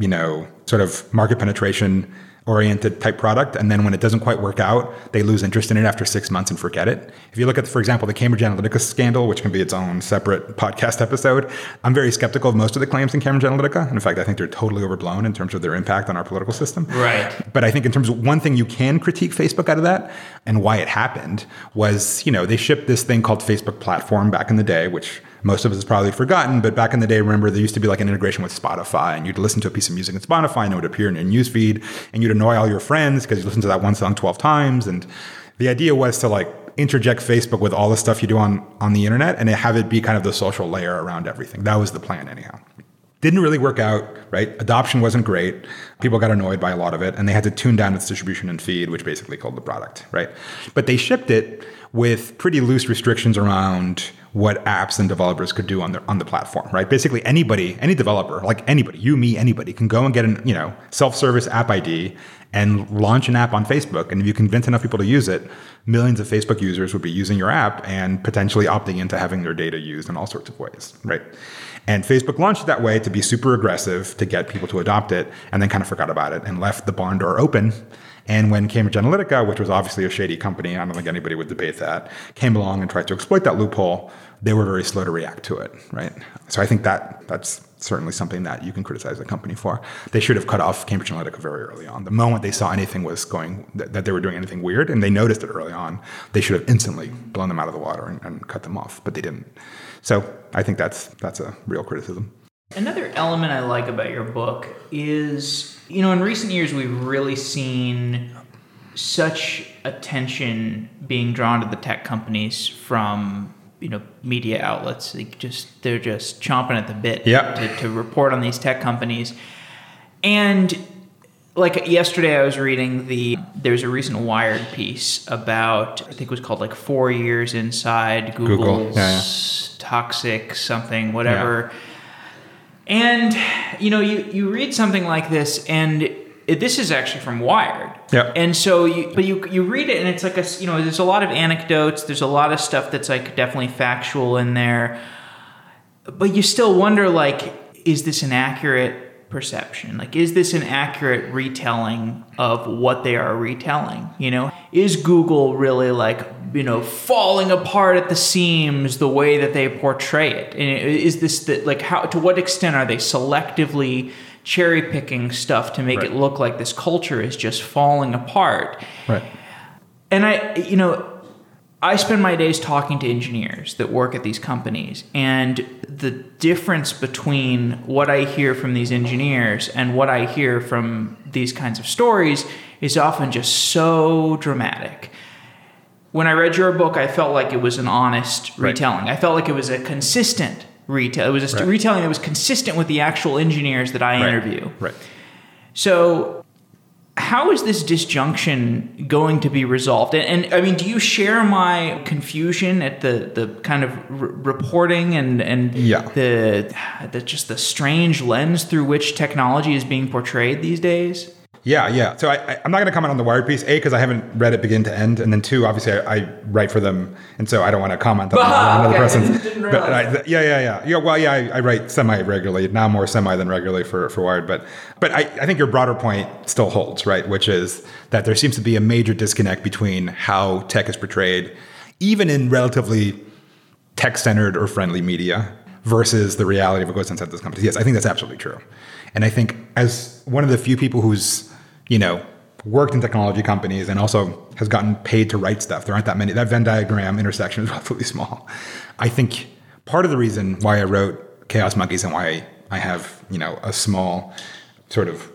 you know, sort of market penetration oriented type product. And then when it doesn't quite work out, they lose interest in it after six months and forget it. If you look at, for example, the Cambridge Analytica scandal, which can be its own separate podcast episode, I'm very skeptical of most of the claims in Cambridge Analytica. In fact, I think they're totally overblown in terms of their impact on our political system. Right. But I think in terms of one thing you can critique Facebook out of that and why it happened was, you know, they shipped this thing called Facebook Platform back in the day, which most of us has probably forgotten, but back in the day, remember there used to be like an integration with Spotify, and you'd listen to a piece of music in Spotify, and it would appear in your newsfeed, and you'd annoy all your friends because you listened to that one song 12 times. And the idea was to like interject Facebook with all the stuff you do on, on the internet and have it be kind of the social layer around everything. That was the plan, anyhow. Didn't really work out, right? Adoption wasn't great. People got annoyed by a lot of it, and they had to tune down its distribution and feed, which basically killed the product, right? But they shipped it with pretty loose restrictions around what apps and developers could do on the on the platform, right? Basically, anybody, any developer, like anybody, you, me, anybody, can go and get an you know self-service app ID and launch an app on Facebook. And if you convince enough people to use it, millions of Facebook users would be using your app and potentially opting into having their data used in all sorts of ways, right? And Facebook launched it that way to be super aggressive to get people to adopt it, and then kind of forgot about it and left the barn door open and when Cambridge Analytica, which was obviously a shady company, I don't think anybody would debate that, came along and tried to exploit that loophole, they were very slow to react to it, right? So I think that that's certainly something that you can criticize the company for. They should have cut off Cambridge Analytica very early on. The moment they saw anything was going, that, they were doing anything weird, and they noticed it early on, they should have instantly blown them out of the water and, and cut them off, but they didn't. So I think that's that's a real criticism. Another element I like about your book is, you know, in recent years we've really seen such attention being drawn to the tech companies from you know media outlets they just they're just chomping at the bit yep. to, to report on these tech companies and like yesterday i was reading the there's a recent wired piece about i think it was called like four years inside google's Google. yeah, yeah. toxic something whatever yeah and you know, you you read something like this, and it, this is actually from Wired. Yeah. And so you, but you you read it, and it's like a you know, there's a lot of anecdotes. There's a lot of stuff that's like definitely factual in there, but you still wonder like, is this an accurate perception? Like, is this an accurate retelling of what they are retelling? You know, is Google really like, you know, falling apart at the seams the way that they portray it? And is this the, like, how, to what extent are they selectively cherry picking stuff to make right. it look like this culture is just falling apart? Right. And I, you know, I spend my days talking to engineers that work at these companies, and the difference between what I hear from these engineers and what I hear from these kinds of stories is often just so dramatic. When I read your book, I felt like it was an honest Right. retelling. I felt like it was a consistent retell. It was a Right. retelling that was consistent with the actual engineers that I interview. Right. So, how is this disjunction going to be resolved? And, and I mean, do you share my confusion at the, the kind of r- reporting and and Yeah. the, the just the strange lens through which technology is being portrayed these days? Yeah, yeah. So I, I'm not going to comment on the Wired piece, A, because I haven't read it begin to end. And then two, obviously, I, I write for them. And so I don't want to comment on Ah, another okay. person's. But. I, yeah, yeah, yeah. Yeah, well, yeah, I, I write semi regularly, now more semi than regularly for, for Wired. But, but I, I think your broader point still holds, right? Which is that there seems to be a major disconnect between how tech is portrayed, even in relatively tech centered or friendly media versus the reality of what goes inside those companies. Yes, I think that's absolutely true. And I think as one of the few people who's, you know, worked in technology companies and also has gotten paid to write stuff, there aren't that many. That Venn diagram intersection is relatively small. I think part of the reason why I wrote Chaos Monkeys and why I have, you know, a small sort of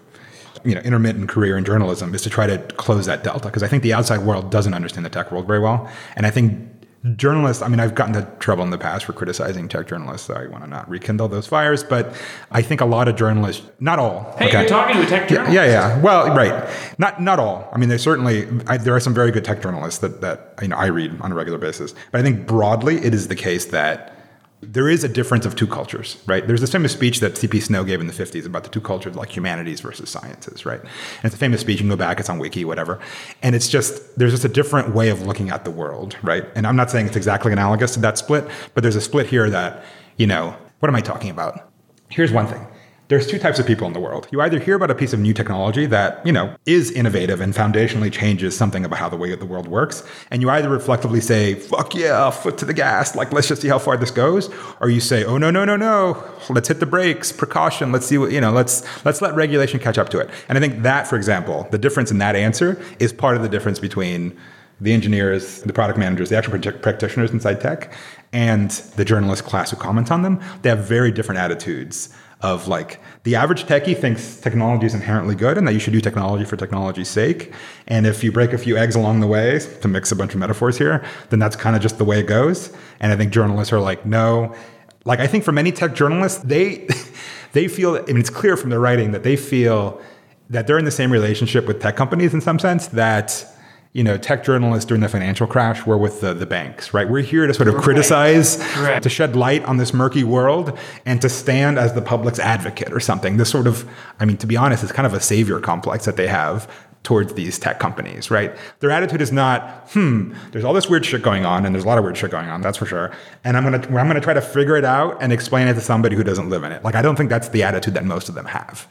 you know intermittent career in journalism is to try to close that delta because I think the outside world doesn't understand the tech world very well, and I think journalists. I mean, I've gotten into trouble in the past for criticizing tech journalists, so I want to not rekindle those fires. But I think a lot of journalists, not all, Hey, you're talking to a tech journalist. yeah, yeah. Well, right. Not not all. I mean, there's certainly I, there are some very good tech journalists that that you know I read on a regular basis. But I think broadly, it is the case that there is a difference of two cultures, right? There's this famous speech that C.P. Snow gave in the 50s about the two cultures, like humanities versus sciences, right? And it's a famous speech. You can go back; it's on Wiki, whatever. And it's just there's just a different way of looking at the world, right? And I'm not saying it's exactly analogous to that split, but there's a split here that you know. What am I talking about? Here's one thing there's two types of people in the world. You either hear about a piece of new technology that, you know, is innovative and foundationally changes something about how the way the world works, and you either reflectively say, "Fuck yeah, foot to the gas, like let's just see how far this goes," or you say, "Oh no, no, no, no, let's hit the brakes, precaution, let's see what, you know, let's let's let regulation catch up to it." And I think that, for example, the difference in that answer is part of the difference between the engineers, the product managers, the actual prac- practitioners inside tech, and the journalist class who comments on them. They have very different attitudes of like the average techie thinks technology is inherently good and that you should do technology for technology's sake. And if you break a few eggs along the way, to mix a bunch of metaphors here, then that's kind of just the way it goes. And I think journalists are like, no. Like I think for many tech journalists, they they feel I mean it's clear from their writing that they feel that they're in the same relationship with tech companies in some sense that you know, tech journalists during the financial crash were with the, the banks, right? We're here to sort of criticize, Right. to shed light on this murky world, and to stand as the public's advocate or something. This sort of, I mean, to be honest, it's kind of a savior complex that they have towards these tech companies, right? Their attitude is not, hmm, there's all this weird shit going on, and there's a lot of weird shit going on, that's for sure. And I'm gonna, I'm gonna try to figure it out and explain it to somebody who doesn't live in it. Like, I don't think that's the attitude that most of them have.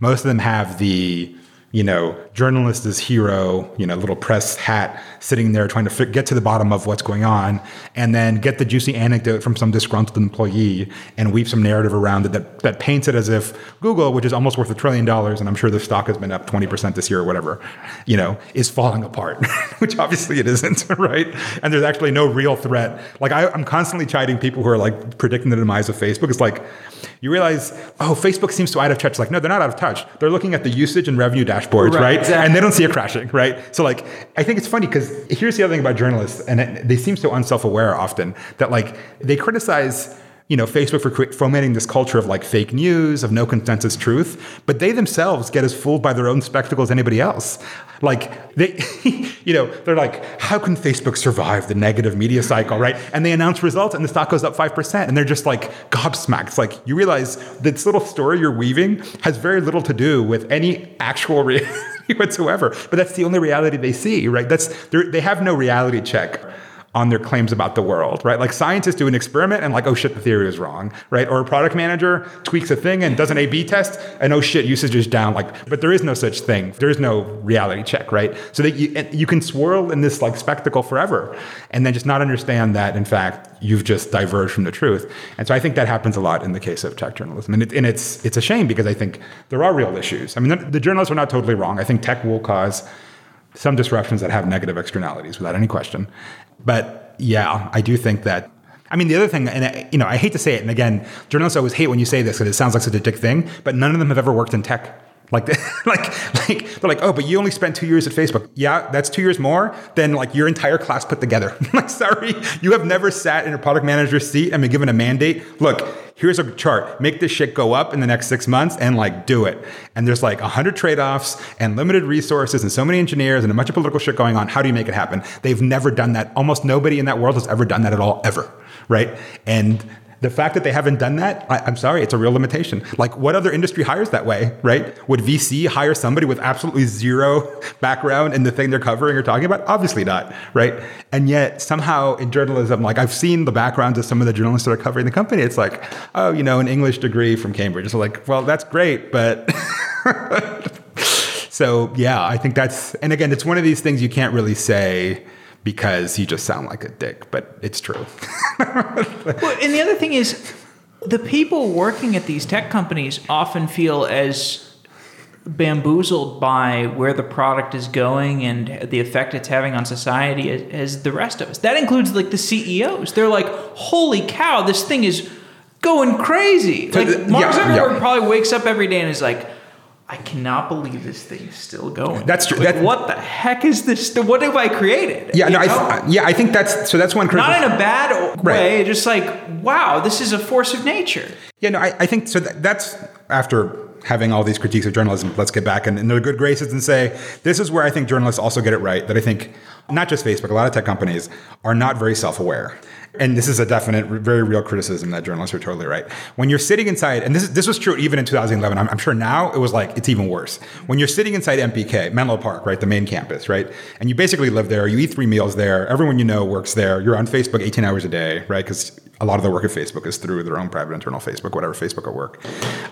Most of them have the, you know, journalist is hero, you know, little press hat sitting there trying to get to the bottom of what's going on and then get the juicy anecdote from some disgruntled employee and weave some narrative around it that, that paints it as if Google, which is almost worth a trillion dollars, and I'm sure the stock has been up 20% this year or whatever, you know, is falling apart, which obviously it isn't, right? And there's actually no real threat. Like I, I'm constantly chiding people who are like predicting the demise of Facebook. It's like, you realize, oh, Facebook seems so out of touch. Like, no, they're not out of touch. They're looking at the usage and revenue dashboards, Right, right? exactly. And they don't see it crashing, right? So, like, I think it's funny because here's the other thing about journalists, and it, they seem so unself-aware often that like they criticize. You know, Facebook for fomenting this culture of like fake news, of no consensus truth, but they themselves get as fooled by their own spectacle as anybody else. Like they, you know, they're like, how can Facebook survive the negative media cycle, right? And they announce results and the stock goes up 5%. And they're just like gobsmacked. It's like you realize this little story you're weaving has very little to do with any actual reality whatsoever. But that's the only reality they see, right? That's they have no reality check on their claims about the world, right? Like scientists do an experiment and like, oh shit, the theory is wrong, right? Or a product manager tweaks a thing and does an A/B test and oh shit, usage is down. Like, but there is no such thing. There is no reality check, right? So that you you can swirl in this like spectacle forever, and then just not understand that in fact you've just diverged from the truth. And so I think that happens a lot in the case of tech journalism, and, it, and it's it's a shame because I think there are real issues. I mean, the, the journalists are not totally wrong. I think tech will cause some disruptions that have negative externalities without any question. But yeah, I do think that. I mean, the other thing, and I, you know, I hate to say it, and again, journalists always hate when you say this because it sounds like such a dick thing. But none of them have ever worked in tech. Like, like, like they're like, oh, but you only spent two years at Facebook. Yeah, that's two years more than like your entire class put together. like, sorry, you have never sat in a product manager's seat and been given a mandate. Look, here's a chart. Make this shit go up in the next six months and like do it. And there's like a hundred trade-offs and limited resources and so many engineers and a bunch of political shit going on. How do you make it happen? They've never done that. Almost nobody in that world has ever done that at all, ever. Right. And the fact that they haven't done that, I, am sorry, it's a real limitation. Like, what other industry hires that way, right? Would VC hire somebody with absolutely zero background in the thing they're covering or talking about? Obviously not, right? And yet, somehow in journalism, like I've seen the backgrounds of some of the journalists that are covering the company. It's like, oh, you know, an English degree from Cambridge. It's like, well, that's great, but. so yeah, I think that's, and again, it's one of these things you can't really say because you just sound like a dick, but it's true. well, and the other thing is, the people working at these tech companies often feel as bamboozled by where the product is going and the effect it's having on society as, as, the rest of us. That includes like the CEOs. They're like, "Holy cow, this thing is going crazy!" Like Mark yeah, Zuckerberg yeah. probably wakes up every day and is like I cannot believe this thing is still going. That's true. Like, what the heck is this? What have I created? Yeah, no, I th- yeah, I think that's so. That's one. Not in a bad way. Right. Just like wow, this is a force of nature. Yeah, no, I, I think so. That, that's after having all these critiques of journalism. Let's get back in, in their good graces and say this is where I think journalists also get it right. That I think not just Facebook, a lot of tech companies are not very self-aware and this is a definite, very real criticism that journalists are totally right. When you're sitting inside, and this this was true even in 2011. I'm, I'm sure now it was like it's even worse. When you're sitting inside MPK, Menlo Park, right, the main campus, right, and you basically live there. You eat three meals there. Everyone you know works there. You're on Facebook 18 hours a day, right? Because a lot of the work at Facebook is through their own private internal Facebook, whatever Facebook at work.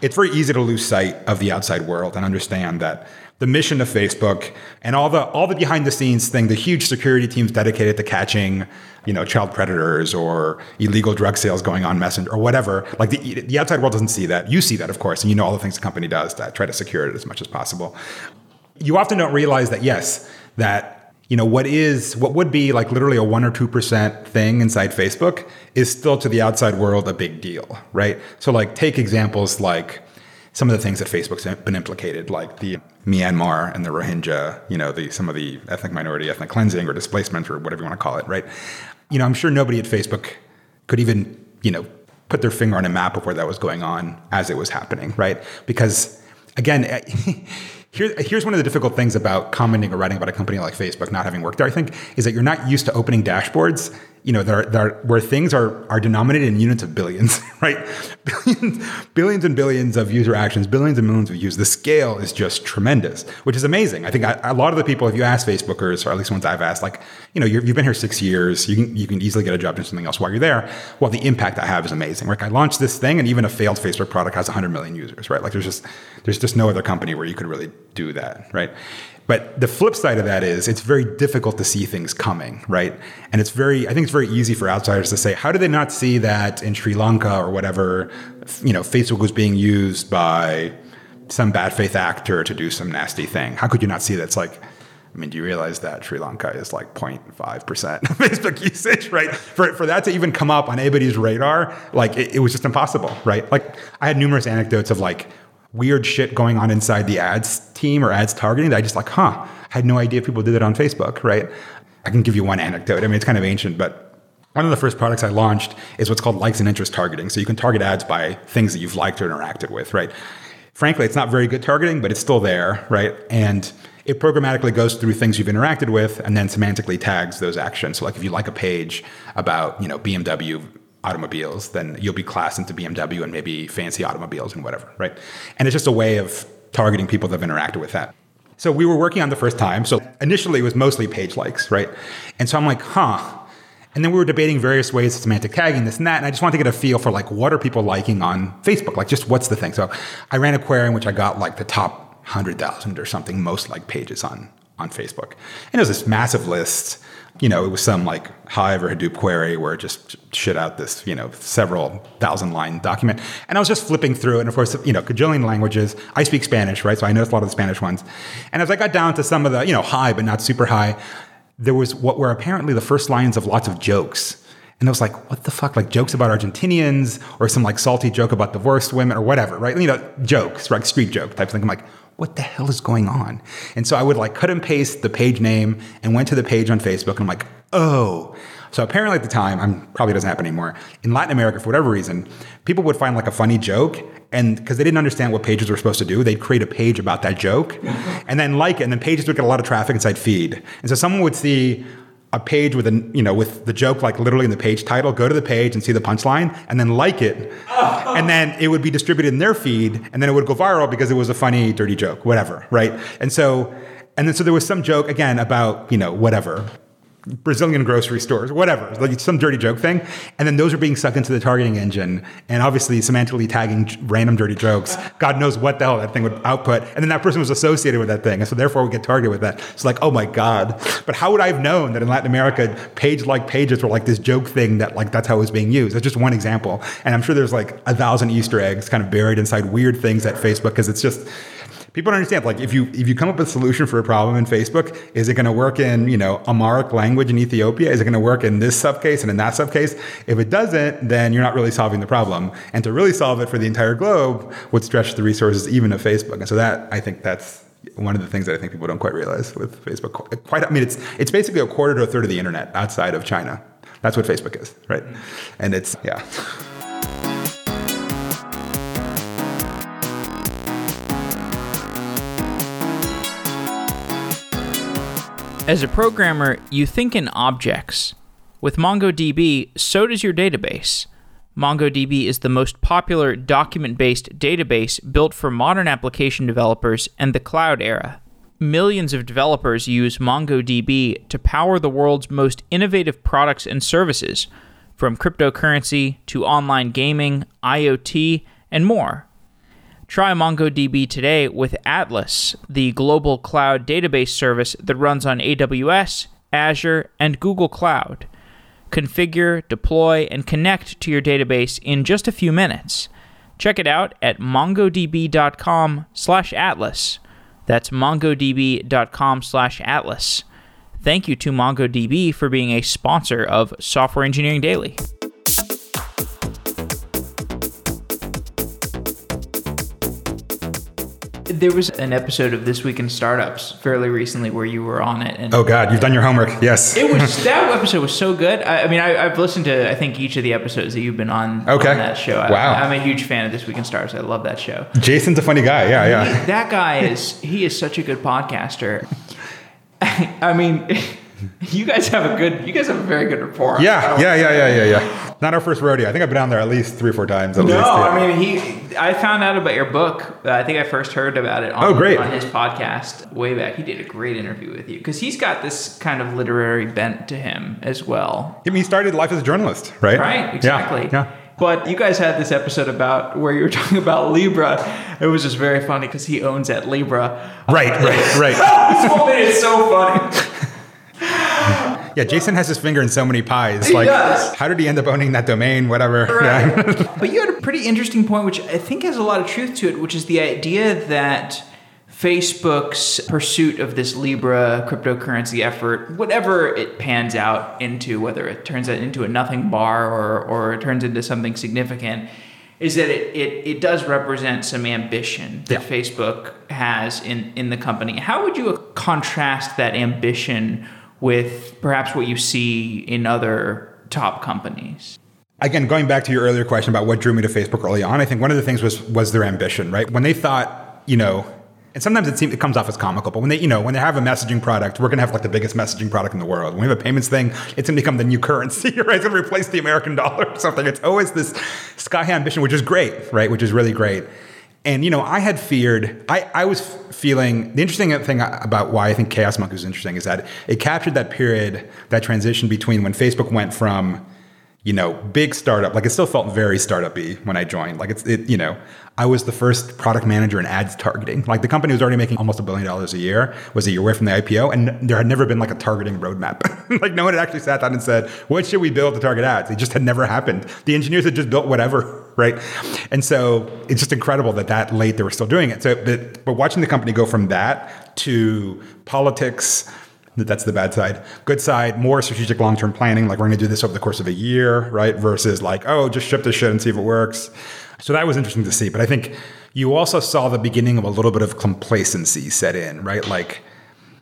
It's very easy to lose sight of the outside world and understand that the mission of Facebook and all the all the behind the scenes thing, the huge security teams dedicated to catching, you know, child predators or illegal drug sales going on Messenger or whatever. Like the the outside world doesn't see that. You see that, of course, and you know all the things the company does to try to secure it as much as possible. You often don't realize that yes, that you know what is what would be like literally a one or two percent thing inside Facebook is still to the outside world a big deal, right? So like take examples like some of the things that Facebook's been implicated, like the Myanmar and the Rohingya, you know, the some of the ethnic minority, ethnic cleansing or displacement or whatever you want to call it, right? You know, I'm sure nobody at Facebook could even, you know, put their finger on a map of where that was going on as it was happening, right? Because again, Here, here's one of the difficult things about commenting or writing about a company like Facebook not having worked there, I think, is that you're not used to opening dashboards you know, there, there where things are are denominated in units of billions, right? Billions, billions and billions of user actions, billions and millions of views. The scale is just tremendous, which is amazing. I think I, a lot of the people, if you ask Facebookers, or at least ones I've asked, like, you know, you have been here six years, you can you can easily get a job doing something else while you're there. Well, the impact I have is amazing. Like, I launched this thing, and even a failed Facebook product has 100 million users, right? Like, there's just there's just no other company where you could really do that, right? But the flip side of that is it's very difficult to see things coming, right? And it's very, I think it's very easy for outsiders to say, how did they not see that in Sri Lanka or whatever, you know, Facebook was being used by some bad faith actor to do some nasty thing? How could you not see that? It's like, I mean, do you realize that Sri Lanka is like 0.5% of Facebook usage, right? For, for that to even come up on anybody's radar, like it, it was just impossible, right? Like I had numerous anecdotes of like weird shit going on inside the ads team or ads targeting that I just like, huh, I had no idea people did it on Facebook, right? I can give you one anecdote. I mean, it's kind of ancient, but one of the first products I launched is what's called likes and interest targeting. So you can target ads by things that you've liked or interacted with, right? Frankly, it's not very good targeting, but it's still there, right? And it programmatically goes through things you've interacted with and then semantically tags those actions. So like if you like a page about, you know, BMW automobiles, then you'll be classed into BMW and maybe fancy automobiles and whatever, right? And it's just a way of targeting people that have interacted with that. So we were working on the first time. So initially it was mostly page likes, right? And so I'm like, huh. And then we were debating various ways of semantic tagging, this and that. And I just wanted to get a feel for like, what are people liking on Facebook? Like, just what's the thing? So I ran a query in which I got like the top 100,000 or something most like pages on on Facebook. And it was this massive list. You know, it was some like Hive or Hadoop query where it just shit out this, you know, several thousand line document. And I was just flipping through. And of course, you know, cajillion languages. I speak Spanish, right? So I noticed a lot of the Spanish ones. And as I got down to some of the, you know, high, but not super high, there was what were apparently the first lines of lots of jokes. And I was like, what the fuck? Like jokes about Argentinians or some like salty joke about divorced women or whatever, right? You know, jokes, right? Street joke type thing. I'm like, what the hell is going on? And so I would like cut and paste the page name and went to the page on Facebook and I'm like, oh. So apparently at the time, I'm probably doesn't happen anymore. In Latin America, for whatever reason, people would find like a funny joke and because they didn't understand what pages were supposed to do, they'd create a page about that joke and then like it, and then pages would get a lot of traffic inside feed. And so someone would see a page with a you know with the joke like literally in the page title go to the page and see the punchline and then like it. And then it would be distributed in their feed and then it would go viral because it was a funny dirty joke whatever right? And so and then so there was some joke again about you know whatever Brazilian grocery stores, whatever, like some dirty joke thing. And then those are being sucked into the targeting engine. And obviously, semantically tagging random dirty jokes. God knows what the hell that thing would output. And then that person was associated with that thing. And so therefore, we get targeted with that. It's like, oh my God. But how would I have known that in Latin America, page like pages were like this joke thing that, like, that's how it was being used? That's just one example. And I'm sure there's like a thousand Easter eggs kind of buried inside weird things at Facebook because it's just, people don't understand. Like if you if you come up with a solution for a problem in Facebook, is it going to work in you know Amharic language in Ethiopia? Is it going to work in this subcase and in that subcase? If it doesn't, then you're not really solving the problem. And to really solve it for the entire globe would stretch the resources even of Facebook. And so that I think that's one of the things that I think people don't quite realize with Facebook. Quite, I mean, it's it's basically a quarter to a third of the internet outside of China. That's what Facebook is, right? And it's yeah. As a programmer, you think in objects. With MongoDB, so does your database. MongoDB is the most popular document based database built for modern application developers and the cloud era. Millions of developers use MongoDB to power the world's most innovative products and services, from cryptocurrency to online gaming, IoT, and more. Try MongoDB today with Atlas, the global cloud database service that runs on AWS, Azure, and Google Cloud. Configure, deploy, and connect to your database in just a few minutes. Check it out at mongodb.com/atlas. That's mongodb.com/atlas. Thank you to MongoDB for being a sponsor of Software Engineering Daily. There was an episode of This Week in Startups fairly recently where you were on it. And oh God, you've done your homework. Yes. it was that episode was so good. I, I mean, I, have listened to I think each of the episodes that you've been on. Okay. On that show. Wow. I, am a huge fan of This Week in Startups. I love that show. Jason's a funny guy. Yeah, yeah. He, that guy is he is such a good podcaster. I mean. You guys have a good. You guys have a very good rapport. Yeah, yeah, yeah, yeah, yeah, yeah. Not our first rodeo. I think I've been down there at least three or four times. At no, least, yeah. I mean he. I found out about your book. Uh, I think I first heard about it. On, oh, great. On his podcast way back, he did a great interview with you because he's got this kind of literary bent to him as well. I mean, he started life as a journalist, right? Right. Exactly. Yeah. yeah. But you guys had this episode about where you were talking about Libra. It was just very funny because he owns at Libra. Right, right, right. this whole thing is so funny. Yeah, Jason has his finger in so many pies. He like, does. how did he end up owning that domain? Whatever. Right. Yeah. but you had a pretty interesting point, which I think has a lot of truth to it, which is the idea that Facebook's pursuit of this Libra cryptocurrency effort, whatever it pans out into, whether it turns it into a nothing bar or, or it turns into something significant, is that it, it, it does represent some ambition that yeah. Facebook has in, in the company. How would you contrast that ambition with perhaps what you see in other top companies? Again, going back to your earlier question about what drew me to Facebook early on, I think one of the things was was their ambition, right? When they thought, you know, and sometimes it seems it comes off as comical, but when they, you know, when they have a messaging product, we're going to have like the biggest messaging product in the world. When we have a payments thing, it's going to become the new currency, right? It's going to replace the American dollar or something. It's always this sky high ambition, which is great, right? Which is really great. And you know, I had feared. I, I was feeling the interesting thing about why I think Chaos Monkey was interesting is that it captured that period, that transition between when Facebook went from you know, big startup. Like it still felt very startup-y when I joined. Like it's, it, you know, I was the first product manager in ads targeting. Like the company was already making almost a billion dollars a year, was a year away from the IPO, and there had never been like a targeting roadmap. like no one had actually sat down and said, "What should we build to target ads?" It just had never happened. The engineers had just built whatever, right? And so it's just incredible that that late they were still doing it. So, but, but watching the company go from that to politics that's the bad side. Good side, more strategic long term planning. Like we're going to do this over the course of a year, right? Versus like, oh, just ship this shit and see if it works. So that was interesting to see. But I think you also saw the beginning of a little bit of complacency set in, right? Like,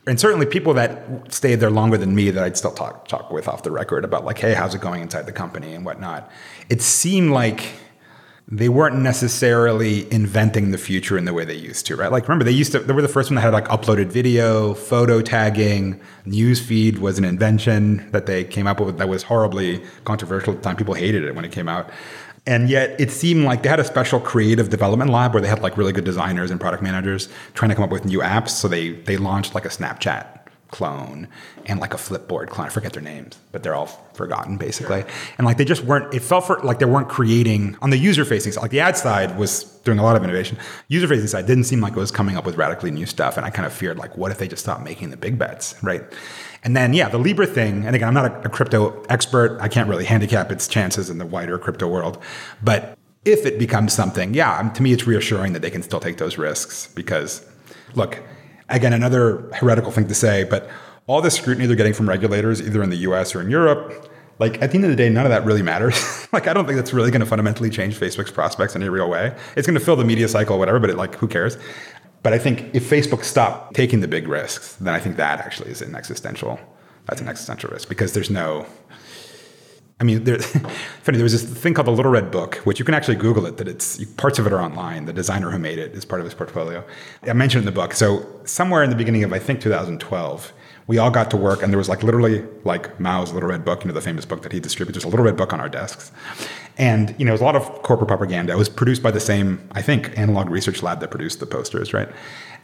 and certainly people that stayed there longer than me that I'd still talk talk with off the record about like, hey, how's it going inside the company and whatnot. It seemed like they weren't necessarily inventing the future in the way they used to, right? Like remember they used to they were the first one that had like uploaded video, photo tagging, newsfeed was an invention that they came up with that was horribly controversial at the time. People hated it when it came out. And yet it seemed like they had a special creative development lab where they had like really good designers and product managers trying to come up with new apps. So they they launched like a Snapchat clone and like a Flipboard clone. I forget their names, but they're all forgotten basically. Sure. And like they just weren't. It felt for like they weren't creating on the user facing side. Like the ad side was doing a lot of innovation. User facing side didn't seem like it was coming up with radically new stuff. And I kind of feared like, what if they just stopped making the big bets, right? And then yeah, the Libra thing. And again, I'm not a, a crypto expert. I can't really handicap its chances in the wider crypto world, but if it becomes something, yeah, to me, it's reassuring that they can still take those risks because, look, Again, another heretical thing to say, but all the scrutiny they're getting from regulators, either in the US or in Europe, like at the end of the day, none of that really matters. like I don't think that's really going to fundamentally change Facebook's prospects in a real way. It's going to fill the media cycle, whatever, but it, like who cares? But I think if Facebook stopped taking the big risks, then I think that actually is an existential. That's an existential risk because there's no I mean, there, funny, there was this thing called the Little Red Book, which you can actually Google it, that it's parts of it are online. The designer who made it is part of his portfolio. I mentioned in the book. So, somewhere in the beginning of, I think, 2012, we all got to work, and there was like literally like Mao's Little Red Book, you know, the famous book that he distributed. There's a Little Red Book on our desks. And, you know, it was a lot of corporate propaganda. It was produced by the same, I think, analog research lab that produced the posters, right?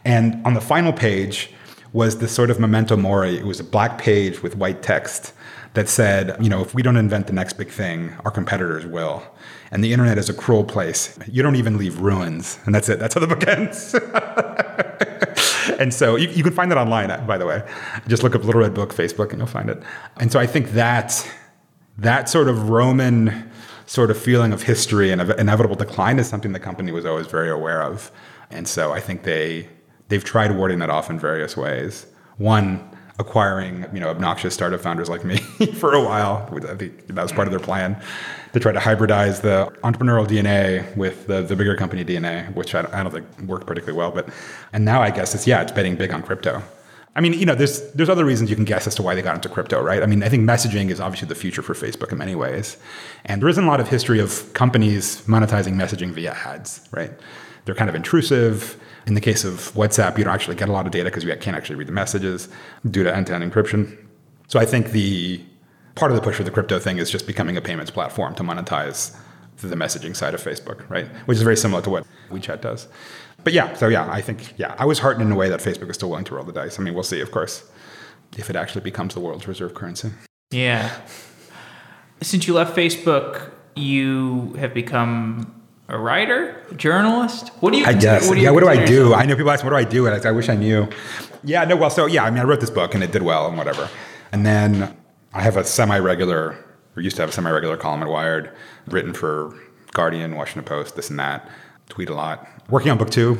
And on the final page was this sort of memento mori. It was a black page with white text that said, you know, if we don't invent the next big thing, our competitors will. And the internet is a cruel place. You don't even leave ruins. And that's it. That's how the book ends. and so you, you, can find that online, uh, by the way. Just look up Little Red Book Facebook and you'll find it. And so I think that that sort of Roman sort of feeling of history and of inevitable decline is something the company was always very aware of. And so I think they they've tried warding that off in various ways. One, acquiring you know obnoxious startup founders like me for a while. I think that was part of their plan to try to hybridize the entrepreneurial DNA with the, the bigger company DNA, which I don't, I don't think worked particularly well. But and now I guess it's yeah, it's betting big on crypto. I mean, you know, there's there's other reasons you can guess as to why they got into crypto, right? I mean, I think messaging is obviously the future for Facebook in many ways, and there isn't a lot of history of companies monetizing messaging via ads, right? They're kind of intrusive in the case of WhatsApp, you don't actually get a lot of data because you can't actually read the messages due to end-to-end encryption. So I think the part of the push for the crypto thing is just becoming a payments platform to monetize the messaging side of Facebook, right? Which is very similar to what WeChat does. But yeah, so yeah, I think yeah, I was heartened in a way that Facebook is still willing to roll the dice. I mean, we'll see, of course, if it actually becomes the world's reserve currency. Yeah. Since you left Facebook, you have become a writer, a journalist? What do you? I guess. What do you yeah. What do I do? Yourself? I know people ask, what do I do? And I, I wish I knew. Yeah. No. Well. So yeah. I mean, I wrote this book and it did well and whatever. And then I have a semi-regular, or used to have a semi-regular column at Wired, written for Guardian, Washington Post, this and that. Tweet a lot. Working on book two,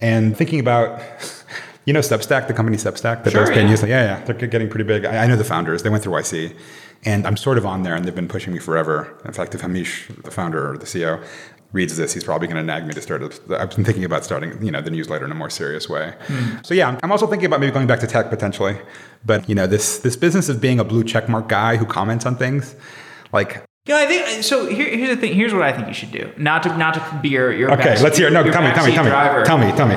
and thinking about. You know Substack, the company Substack that sure, does pay news. Yeah, yeah, they're getting pretty big. I, I know the founders. They went through YC, and I'm sort of on there, and they've been pushing me forever. In fact, if Hamish, the founder or the CEO, reads this, he's probably going to nag me to start. A, I've been thinking about starting, you know, the newsletter in a more serious way. Mm. So yeah, I'm also thinking about maybe going back to tech potentially. But you know, this this business of being a blue checkmark guy who comments on things, like yeah, I think so. Here, here's the thing. Here's what I think you should do. Not to not to be your your okay. Let's hear. No, tell me, tell me, tell me, tell me, tell me.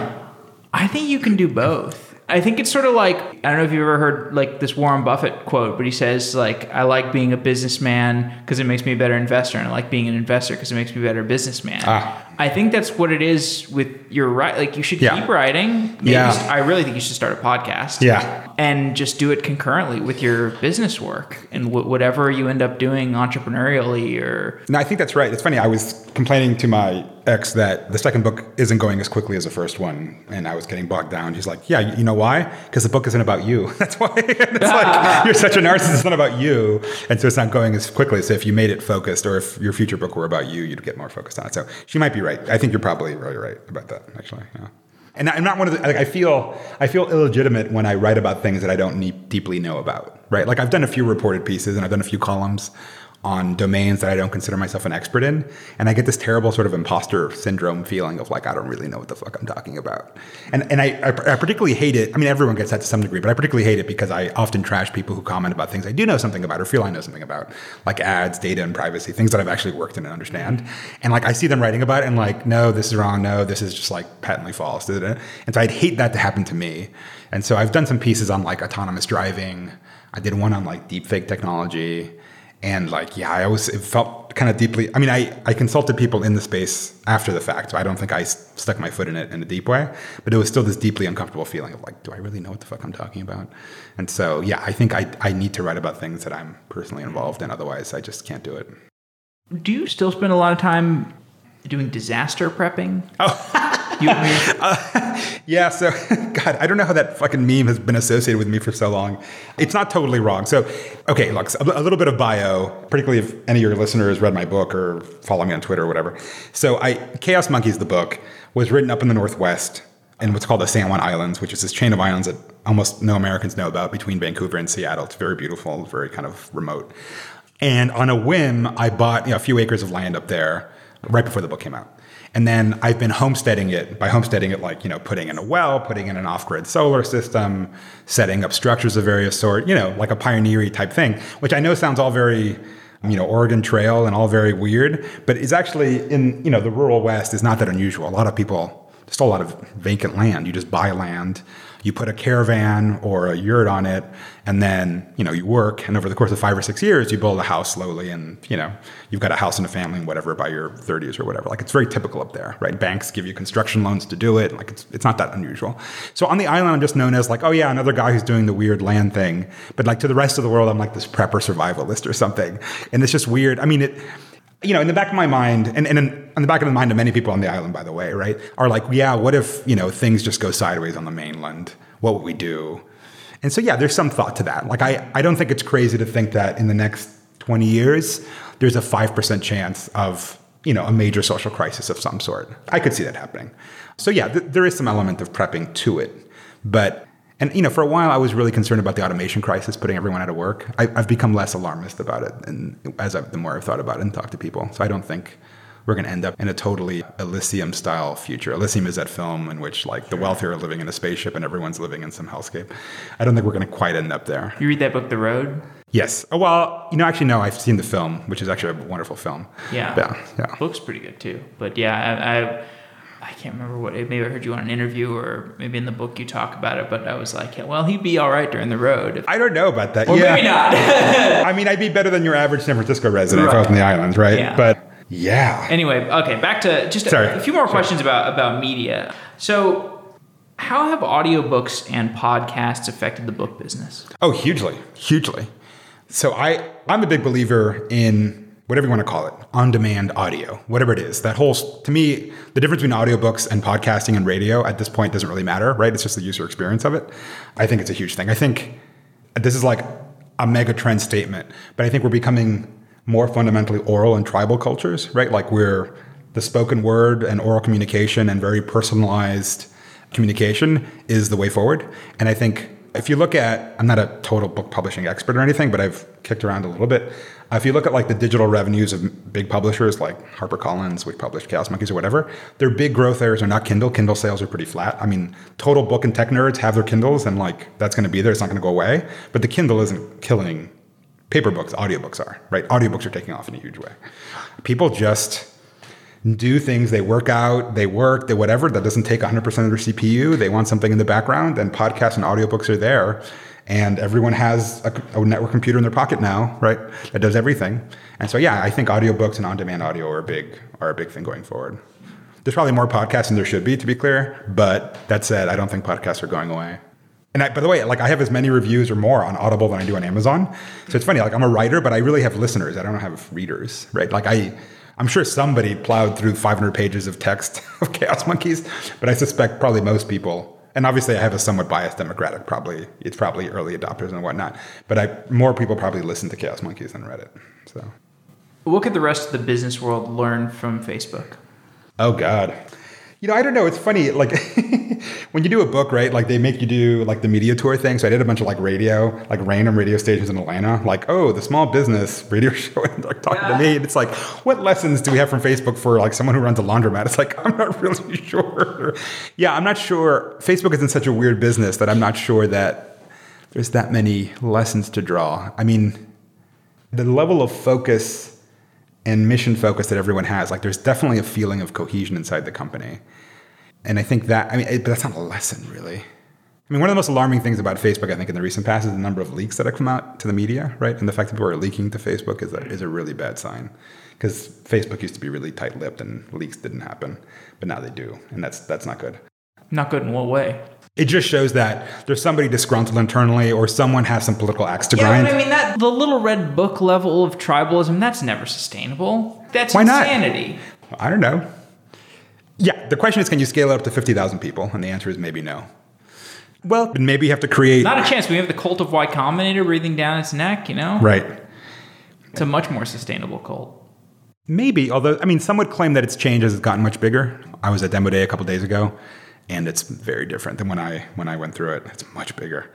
I think you can do both. I think it's sort of like I don't know if you've ever heard like this Warren Buffett quote, but he says like I like being a businessman because it makes me a better investor, and I like being an investor because it makes me a better businessman. Ah. I think that's what it is with your right. Like you should Yeah. keep writing. Maybe Yeah. st- I really think you should start a podcast. Yeah. And just do it concurrently with your business work and wh- whatever you end up doing entrepreneurially or No, I think that's right. It's funny. I was complaining to my ex that the second book isn't going as quickly as the first one, and I was getting bogged down. He's like, "Yeah, you know why? Because the book isn't about you. That's why. it's like you're such a narcissist. It's not about you, and so it's not going as quickly. So if you made it focused, or if your future book were about you, you'd get more focused on it. So she might be right. I think you're probably really right about that. Actually, yeah. And I'm not one of the like I feel I feel illegitimate when I write about things that I don't deeply know about. Right? Like I've done a few reported pieces and I've done a few columns on domains that I don't consider myself an expert in, and I get this terrible sort of imposter syndrome feeling of like I don't really know what the fuck I'm talking about. And and I, I, particularly hate it. I mean, everyone gets that to some degree, but I particularly hate it because I often trash people who comment about things I do know something about or feel I know something about, like ads, data, and privacy, things that I've actually worked in and understand. And like I see them writing about it and like, no, this is wrong. No, this is just like patently false. And so I'd hate that to happen to me. And so I've done some pieces on like autonomous driving. I did one on like deepfake technology. And like, yeah, I always it felt kind of deeply. I mean, I, I consulted people in the space after the fact, so I don't think I stuck my foot in it in a deep way. But it was still this deeply uncomfortable feeling of like, do I really know what the fuck I'm talking about? And so, yeah, I think I, I need to write about things that I'm personally involved in. Otherwise, I just can't do it. do you still spend a lot of time doing disaster prepping? Oh. you, mean, uh, Yeah, so God, I don't know how that fucking meme has been associated with me for so long. It's not totally wrong. So, okay, look, a a little bit of bio, particularly if any of your listeners read my book or follow me on Twitter or whatever. So, I Chaos Monkeys, the book, was written up in the Northwest in what's called the San Juan Islands, which is this chain of islands that almost no Americans know about between Vancouver and Seattle. It's very beautiful, very kind of remote. And on a whim, I bought you know, a few acres of land up there right before the book came out. And then I've been homesteading it by homesteading it, like, you know, putting in a well, putting in an off grid solar system, setting up structures of various sort, you know, like a pioneery type thing, which I know sounds all very, you know, Oregon Trail and all very weird, but it's actually in, you know, the rural West is not that unusual. A lot of people, still a lot of vacant land. You just buy land, you put a caravan or a yurt on it, and then, you know, you work. And over the course of five or six years, you build a house slowly and, you know, you've got a house and a family and whatever by your 30s or whatever. Like it's very typical up there, right? Banks give you construction loans to do it. Like it's, it's not that unusual. So on the island, I'm just known as like, oh yeah, another guy who's doing the weird land thing. But like to the rest of the world, I'm like this prepper survivalist or something. And it's just weird. I mean, it, you know, in the back of my mind, and, and in, in the back of the mind of many people on the island, by the way, right, are like, yeah, what if, you know, things just go sideways on the mainland? What would we do? And so, yeah, there's some thought to that. Like, I, I don't think it's crazy to think that in the next 20 years, there's a 5% chance of, you know, a major social crisis of some sort. I could see that happening. So, yeah, th- there is some element of prepping to it. But, and, you know, for a while, I was really concerned about the automation crisis, putting everyone out of work. I, I've become less alarmist about it and as I, the more I've thought about it and talked to people. So I don't think we're going to end up in a totally Elysium style future. Elysium is that film in which like the wealthy are living in a spaceship and everyone's living in some hellscape. I don't think we're going to quite end up there. you read that book, The Road? Yes. Oh, well, you know, actually, no, I've seen the film, which is actually a wonderful film. Yeah. Yeah. Yeah. book's pretty good too. But yeah, I, I I can't remember what maybe I heard you on an interview or maybe in the book you talk about it. But I was like, yeah, well, he'd be all right during the road. If, I don't know about that. or yeah. maybe not. I mean, I'd be better than your average San Francisco resident if I was the island, right? Yeah. But yeah. anyway, okay, back to just Sorry. a few more questions about about media. So, how have audiobooks and podcasts affected the book business? Oh, hugely, hugely. So I, I'm a big believer in whatever you want to call it, on-demand audio, whatever it is. That whole, to me, the difference between audiobooks and podcasting and radio at this point doesn't really matter, right? It's just the user experience of it. I think it's a huge thing. I think this is like a mega trend statement, but I think we're becoming more fundamentally oral and tribal cultures, right? Like we're the spoken word and oral communication and very personalized communication is the way forward. And I think if you look at, I'm not a total book publishing expert or anything, but I've kicked around a little bit. If you look at like the digital revenues of big publishers like HarperCollins, which publish Chaos Monkeys or whatever, their big growth areas are not Kindle. Kindle sales are pretty flat. I mean, total book and tech nerds have their Kindles and like that's going to be there. It's not going to go away. But the Kindle isn't killing paper books. Audiobooks are, right? Audiobooks are taking off in a huge way. People just do things. They work out, they work, they whatever. That doesn't take 100% of their CPU. They want something in the background, and podcasts and audiobooks are there. And everyone has a, a network computer in their pocket now, right? That does everything. And so, yeah, I think audiobooks and on-demand audio are a big are a big thing going forward. There's probably more podcasts than there should be, to be clear. But that said, I don't think podcasts are going away. And I, by the way, like I have as many reviews or more on Audible than I do on Amazon. So it's funny. Like I'm a writer, but I really have listeners. I don't have readers, right? Like I, I'm sure somebody plowed through 500 pages of text of Chaos Monkeys, but I suspect probably most people. And obviously, I have a somewhat biased democratic. Probably it's probably early adopters and whatnot. But I more people probably listen to Chaos Monkeys than read it. So, what could the rest of the business world learn from Facebook? Oh God, you know, I don't know. It's funny, like when you do a book, right? Like they make you do like the media tour thing. So I did a bunch of like radio, like random radio stations in Atlanta. Like, oh, the small business radio show, and like talking yeah. to me. And it's like, what lessons do we have from Facebook for like someone who runs a laundromat? It's like I'm not really sure. yeah, I'm not sure. Facebook is in such a weird business that I'm not sure that there's that many lessons to draw. I mean, the level of focus and mission focus that everyone has. Like there's definitely a feeling of cohesion inside the company. And I think that, I mean, it, but that's not a lesson really. I mean, one of the most alarming things about Facebook, I think, in the recent past is the number of leaks that have come out to the media, right? And the fact that people are leaking to Facebook is a, is a really bad sign. Because Facebook used to be really tight lipped and leaks didn't happen, but now they do. And that's, that's not good. Not good in what way? It just shows that there's somebody disgruntled internally or someone has some political axe to yeah, grind. I mean that the little red book level of tribalism, that's never sustainable. That's Why insanity. Not? I don't know. Yeah, the question is can you scale it up to 50,000 people? And the answer is maybe no. Well, maybe you have to create Not a chance. We have the cult of Y Combinator breathing down its neck, you know? Right. It's a much more sustainable cult. Maybe, although I mean some would claim that it's changed as it's gotten much bigger. I was at Demo Day a couple days ago and it's very different than when I when I went through it. It's much bigger.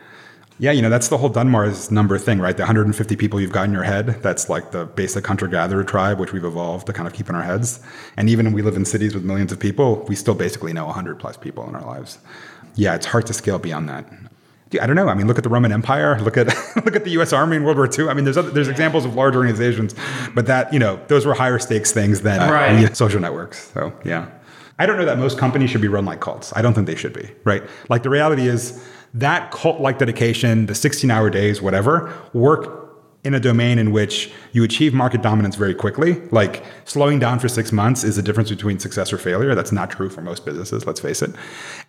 Yeah, you know that's the whole Dunbar's number thing, right? The 150 people you've got in your head. That's like the basic hunter-gatherer tribe, which we've evolved to kind of keep in our heads. And even when we live in cities with millions of people, we still basically know 100 plus people in our lives. Yeah, it's hard to scale beyond that. I don't know. I mean, look at the Roman Empire. Look at look at the U.S. Army in World War II. I mean, there's other, there's examples of large organizations, but that you know those were higher stakes things than right. social networks. So yeah. I don't know that most companies should be run like cults. I don't think they should be, right? Like the reality is that cult like dedication, the 16 hour days, whatever, work in a domain in which you achieve market dominance very quickly. Like slowing down for six months is the difference between success or failure. That's not true for most businesses, let's face it.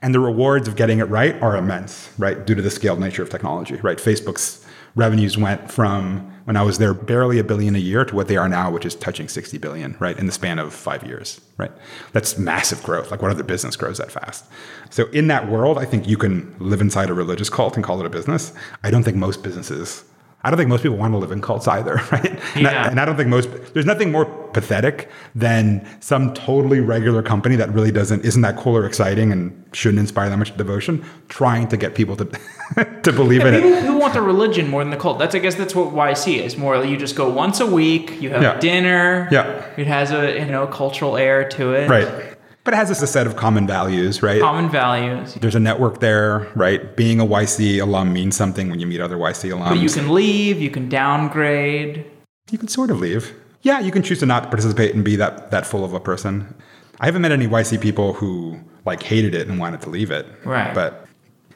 And the rewards of getting it right are immense, right? Due to the scaled nature of technology, right? Facebook's revenues went from when I was there barely a billion a year to what they are now, which is touching 60 billion, right, in the span of five years, right? That's massive growth. Like, what other business grows that fast? So, in that world, I think you can live inside a religious cult and call it a business. I don't think most businesses I don't think most people want to live in cults either, right? And, yeah. I, and, I, don't think most there's nothing more pathetic than some totally regular company that really doesn't isn't that cool or exciting and shouldn't inspire that much devotion trying to get people to to believe yeah, in people it. Who want the religion more than the cult? That's I guess that's what YC is. More you just go once a week, you have yeah. dinner. Yeah. It has a you know cultural air to it. Right. But it has just a set of common values, right? Common values. There's a network there, right? Being a YC alum means something when you meet other YC alums. But you can leave, you can downgrade. You can sort of leave. Yeah, you can choose to not participate and be that that full of a person. I haven't met any YC people who like hated it and wanted to leave it. Right. But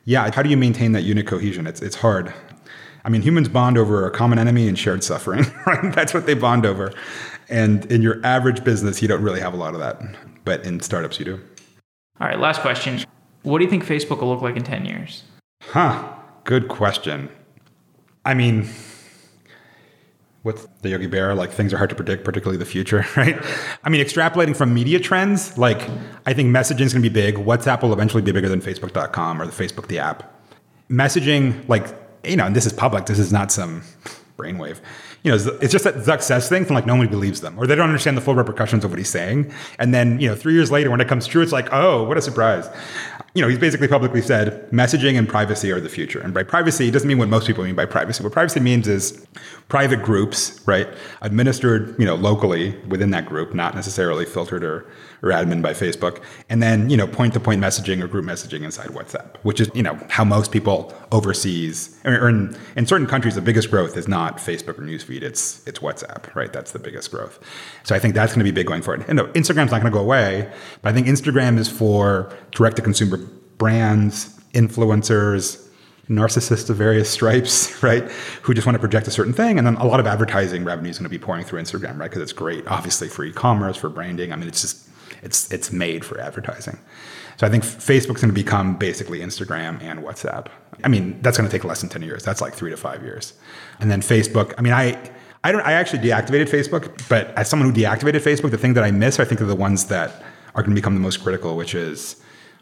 yeah, how do you maintain that unit cohesion? It's it's hard. I mean, humans bond over a common enemy and shared suffering, right? That's what they bond over. And in your average business, you don't really have a lot of that but in startups you do. All right, last question. What do you think Facebook will look like in 10 years? Huh, good question. I mean, what's the Yogi Berra? Like things are hard to predict, particularly the future, right? I mean, extrapolating from media trends, like I think messaging is going to be big. WhatsApp will eventually be bigger than Facebook.com or the Facebook the app. Messaging, like you know, and this is public. This is not some brainwave you know, it's just that Zuck says things and like nobody believes them or they don't understand the full repercussions of what he's saying. And then, you know, three years later when it comes true, it's like, oh, what a surprise. You know, he's basically publicly said messaging and privacy are the future. And by privacy, it doesn't mean what most people mean by privacy. What privacy means is private groups, right, administered, you know, locally within that group, not necessarily filtered or or admin by Facebook, and then you know point to point messaging or group messaging inside WhatsApp, which is you know how most people overseas or in, in certain countries the biggest growth is not Facebook or newsfeed, it's it's WhatsApp, right? That's the biggest growth. So I think that's going to be big going forward. And no, Instagram's not going to go away, but I think Instagram is for direct to consumer brands, influencers, narcissists of various stripes, right? Who just want to project a certain thing. And then a lot of advertising revenue is going to be pouring through Instagram, right? Because it's great, obviously, for e commerce, for branding. I mean, it's just it's it's made for advertising. So I think Facebook's going to become basically Instagram and WhatsApp. I mean, that's going to take less than 10 years. That's like 3 to 5 years. And then Facebook, I mean, I I don't I actually deactivated Facebook, but as someone who deactivated Facebook, the thing that I miss I think are the ones that are going to become the most critical, which is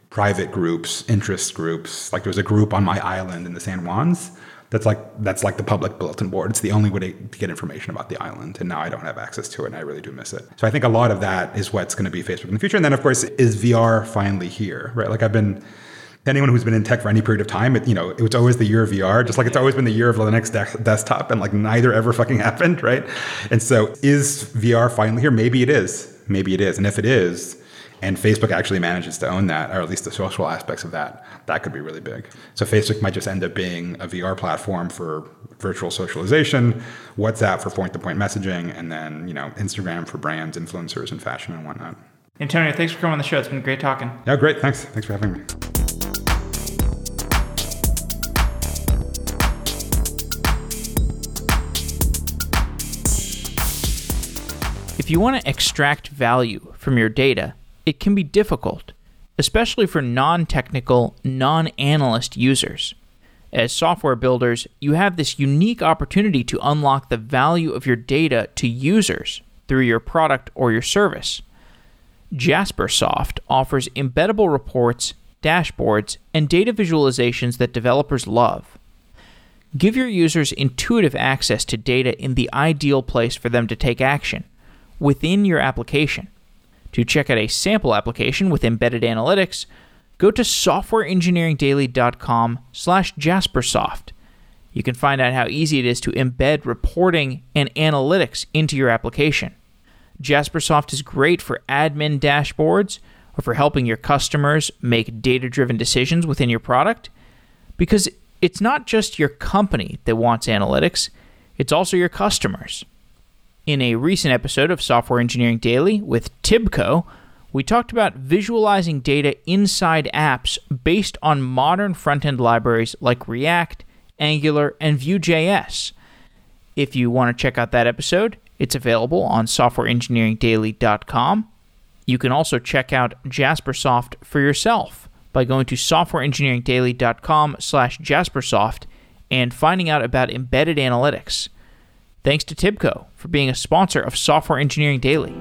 private groups, interest groups. Like there's a group on my island in the San Juans that's like that's like the public bulletin board. It's the only way to, get information about the island, and now I don't have access to it, and I really do miss it. So I think a lot of that is what's going to be Facebook in the future. And then of course, is VR finally here? Right? Like I've been anyone who's been in tech for any period of time, it, you know, it was always the year of VR, just like it's always been the year of Linux de- desktop, and like neither ever fucking happened, right? And so, is VR finally here? Maybe it is. Maybe it is. And if it is, and Facebook actually manages to own that, or at least the social aspects of that, that could be really big. So Facebook might just end up being a VR platform for virtual socialization, WhatsApp for point-to-point messaging, and then you know Instagram for brands, influencers, and fashion and whatnot. Antonio, thanks for coming on the show. It's been great talking. Yeah, great. Thanks. Thanks for having me. If you want to extract value from your data, it can be difficult, especially for non technical, non analyst users. As software builders, you have this unique opportunity to unlock the value of your data to users through your product or your service. Jaspersoft offers embeddable reports, dashboards, and data visualizations that developers love. Give your users intuitive access to data in the ideal place for them to take action within your application. To check out a sample application with embedded analytics, go to softwareengineeringdaily.com slash jaspersoft. You can find out how easy it is to embed reporting and analytics into your application. Jaspersoft is great for admin dashboards or for helping your customers make data driven decisions within your product because it's not just your company that wants analytics, it's also your customers. In a recent episode of Software Engineering Daily with Tibco, we talked about visualizing data inside apps based on modern front end libraries like React, Angular, and Vue.js. If you want to check out that episode, it's available on softwareengineeringdaily.com. You can also check out Jaspersoft for yourself by going to softwareengineeringdaily.com slash jaspersoft and finding out about embedded analytics. Thanks to Tibco for being a sponsor of Software Engineering Daily.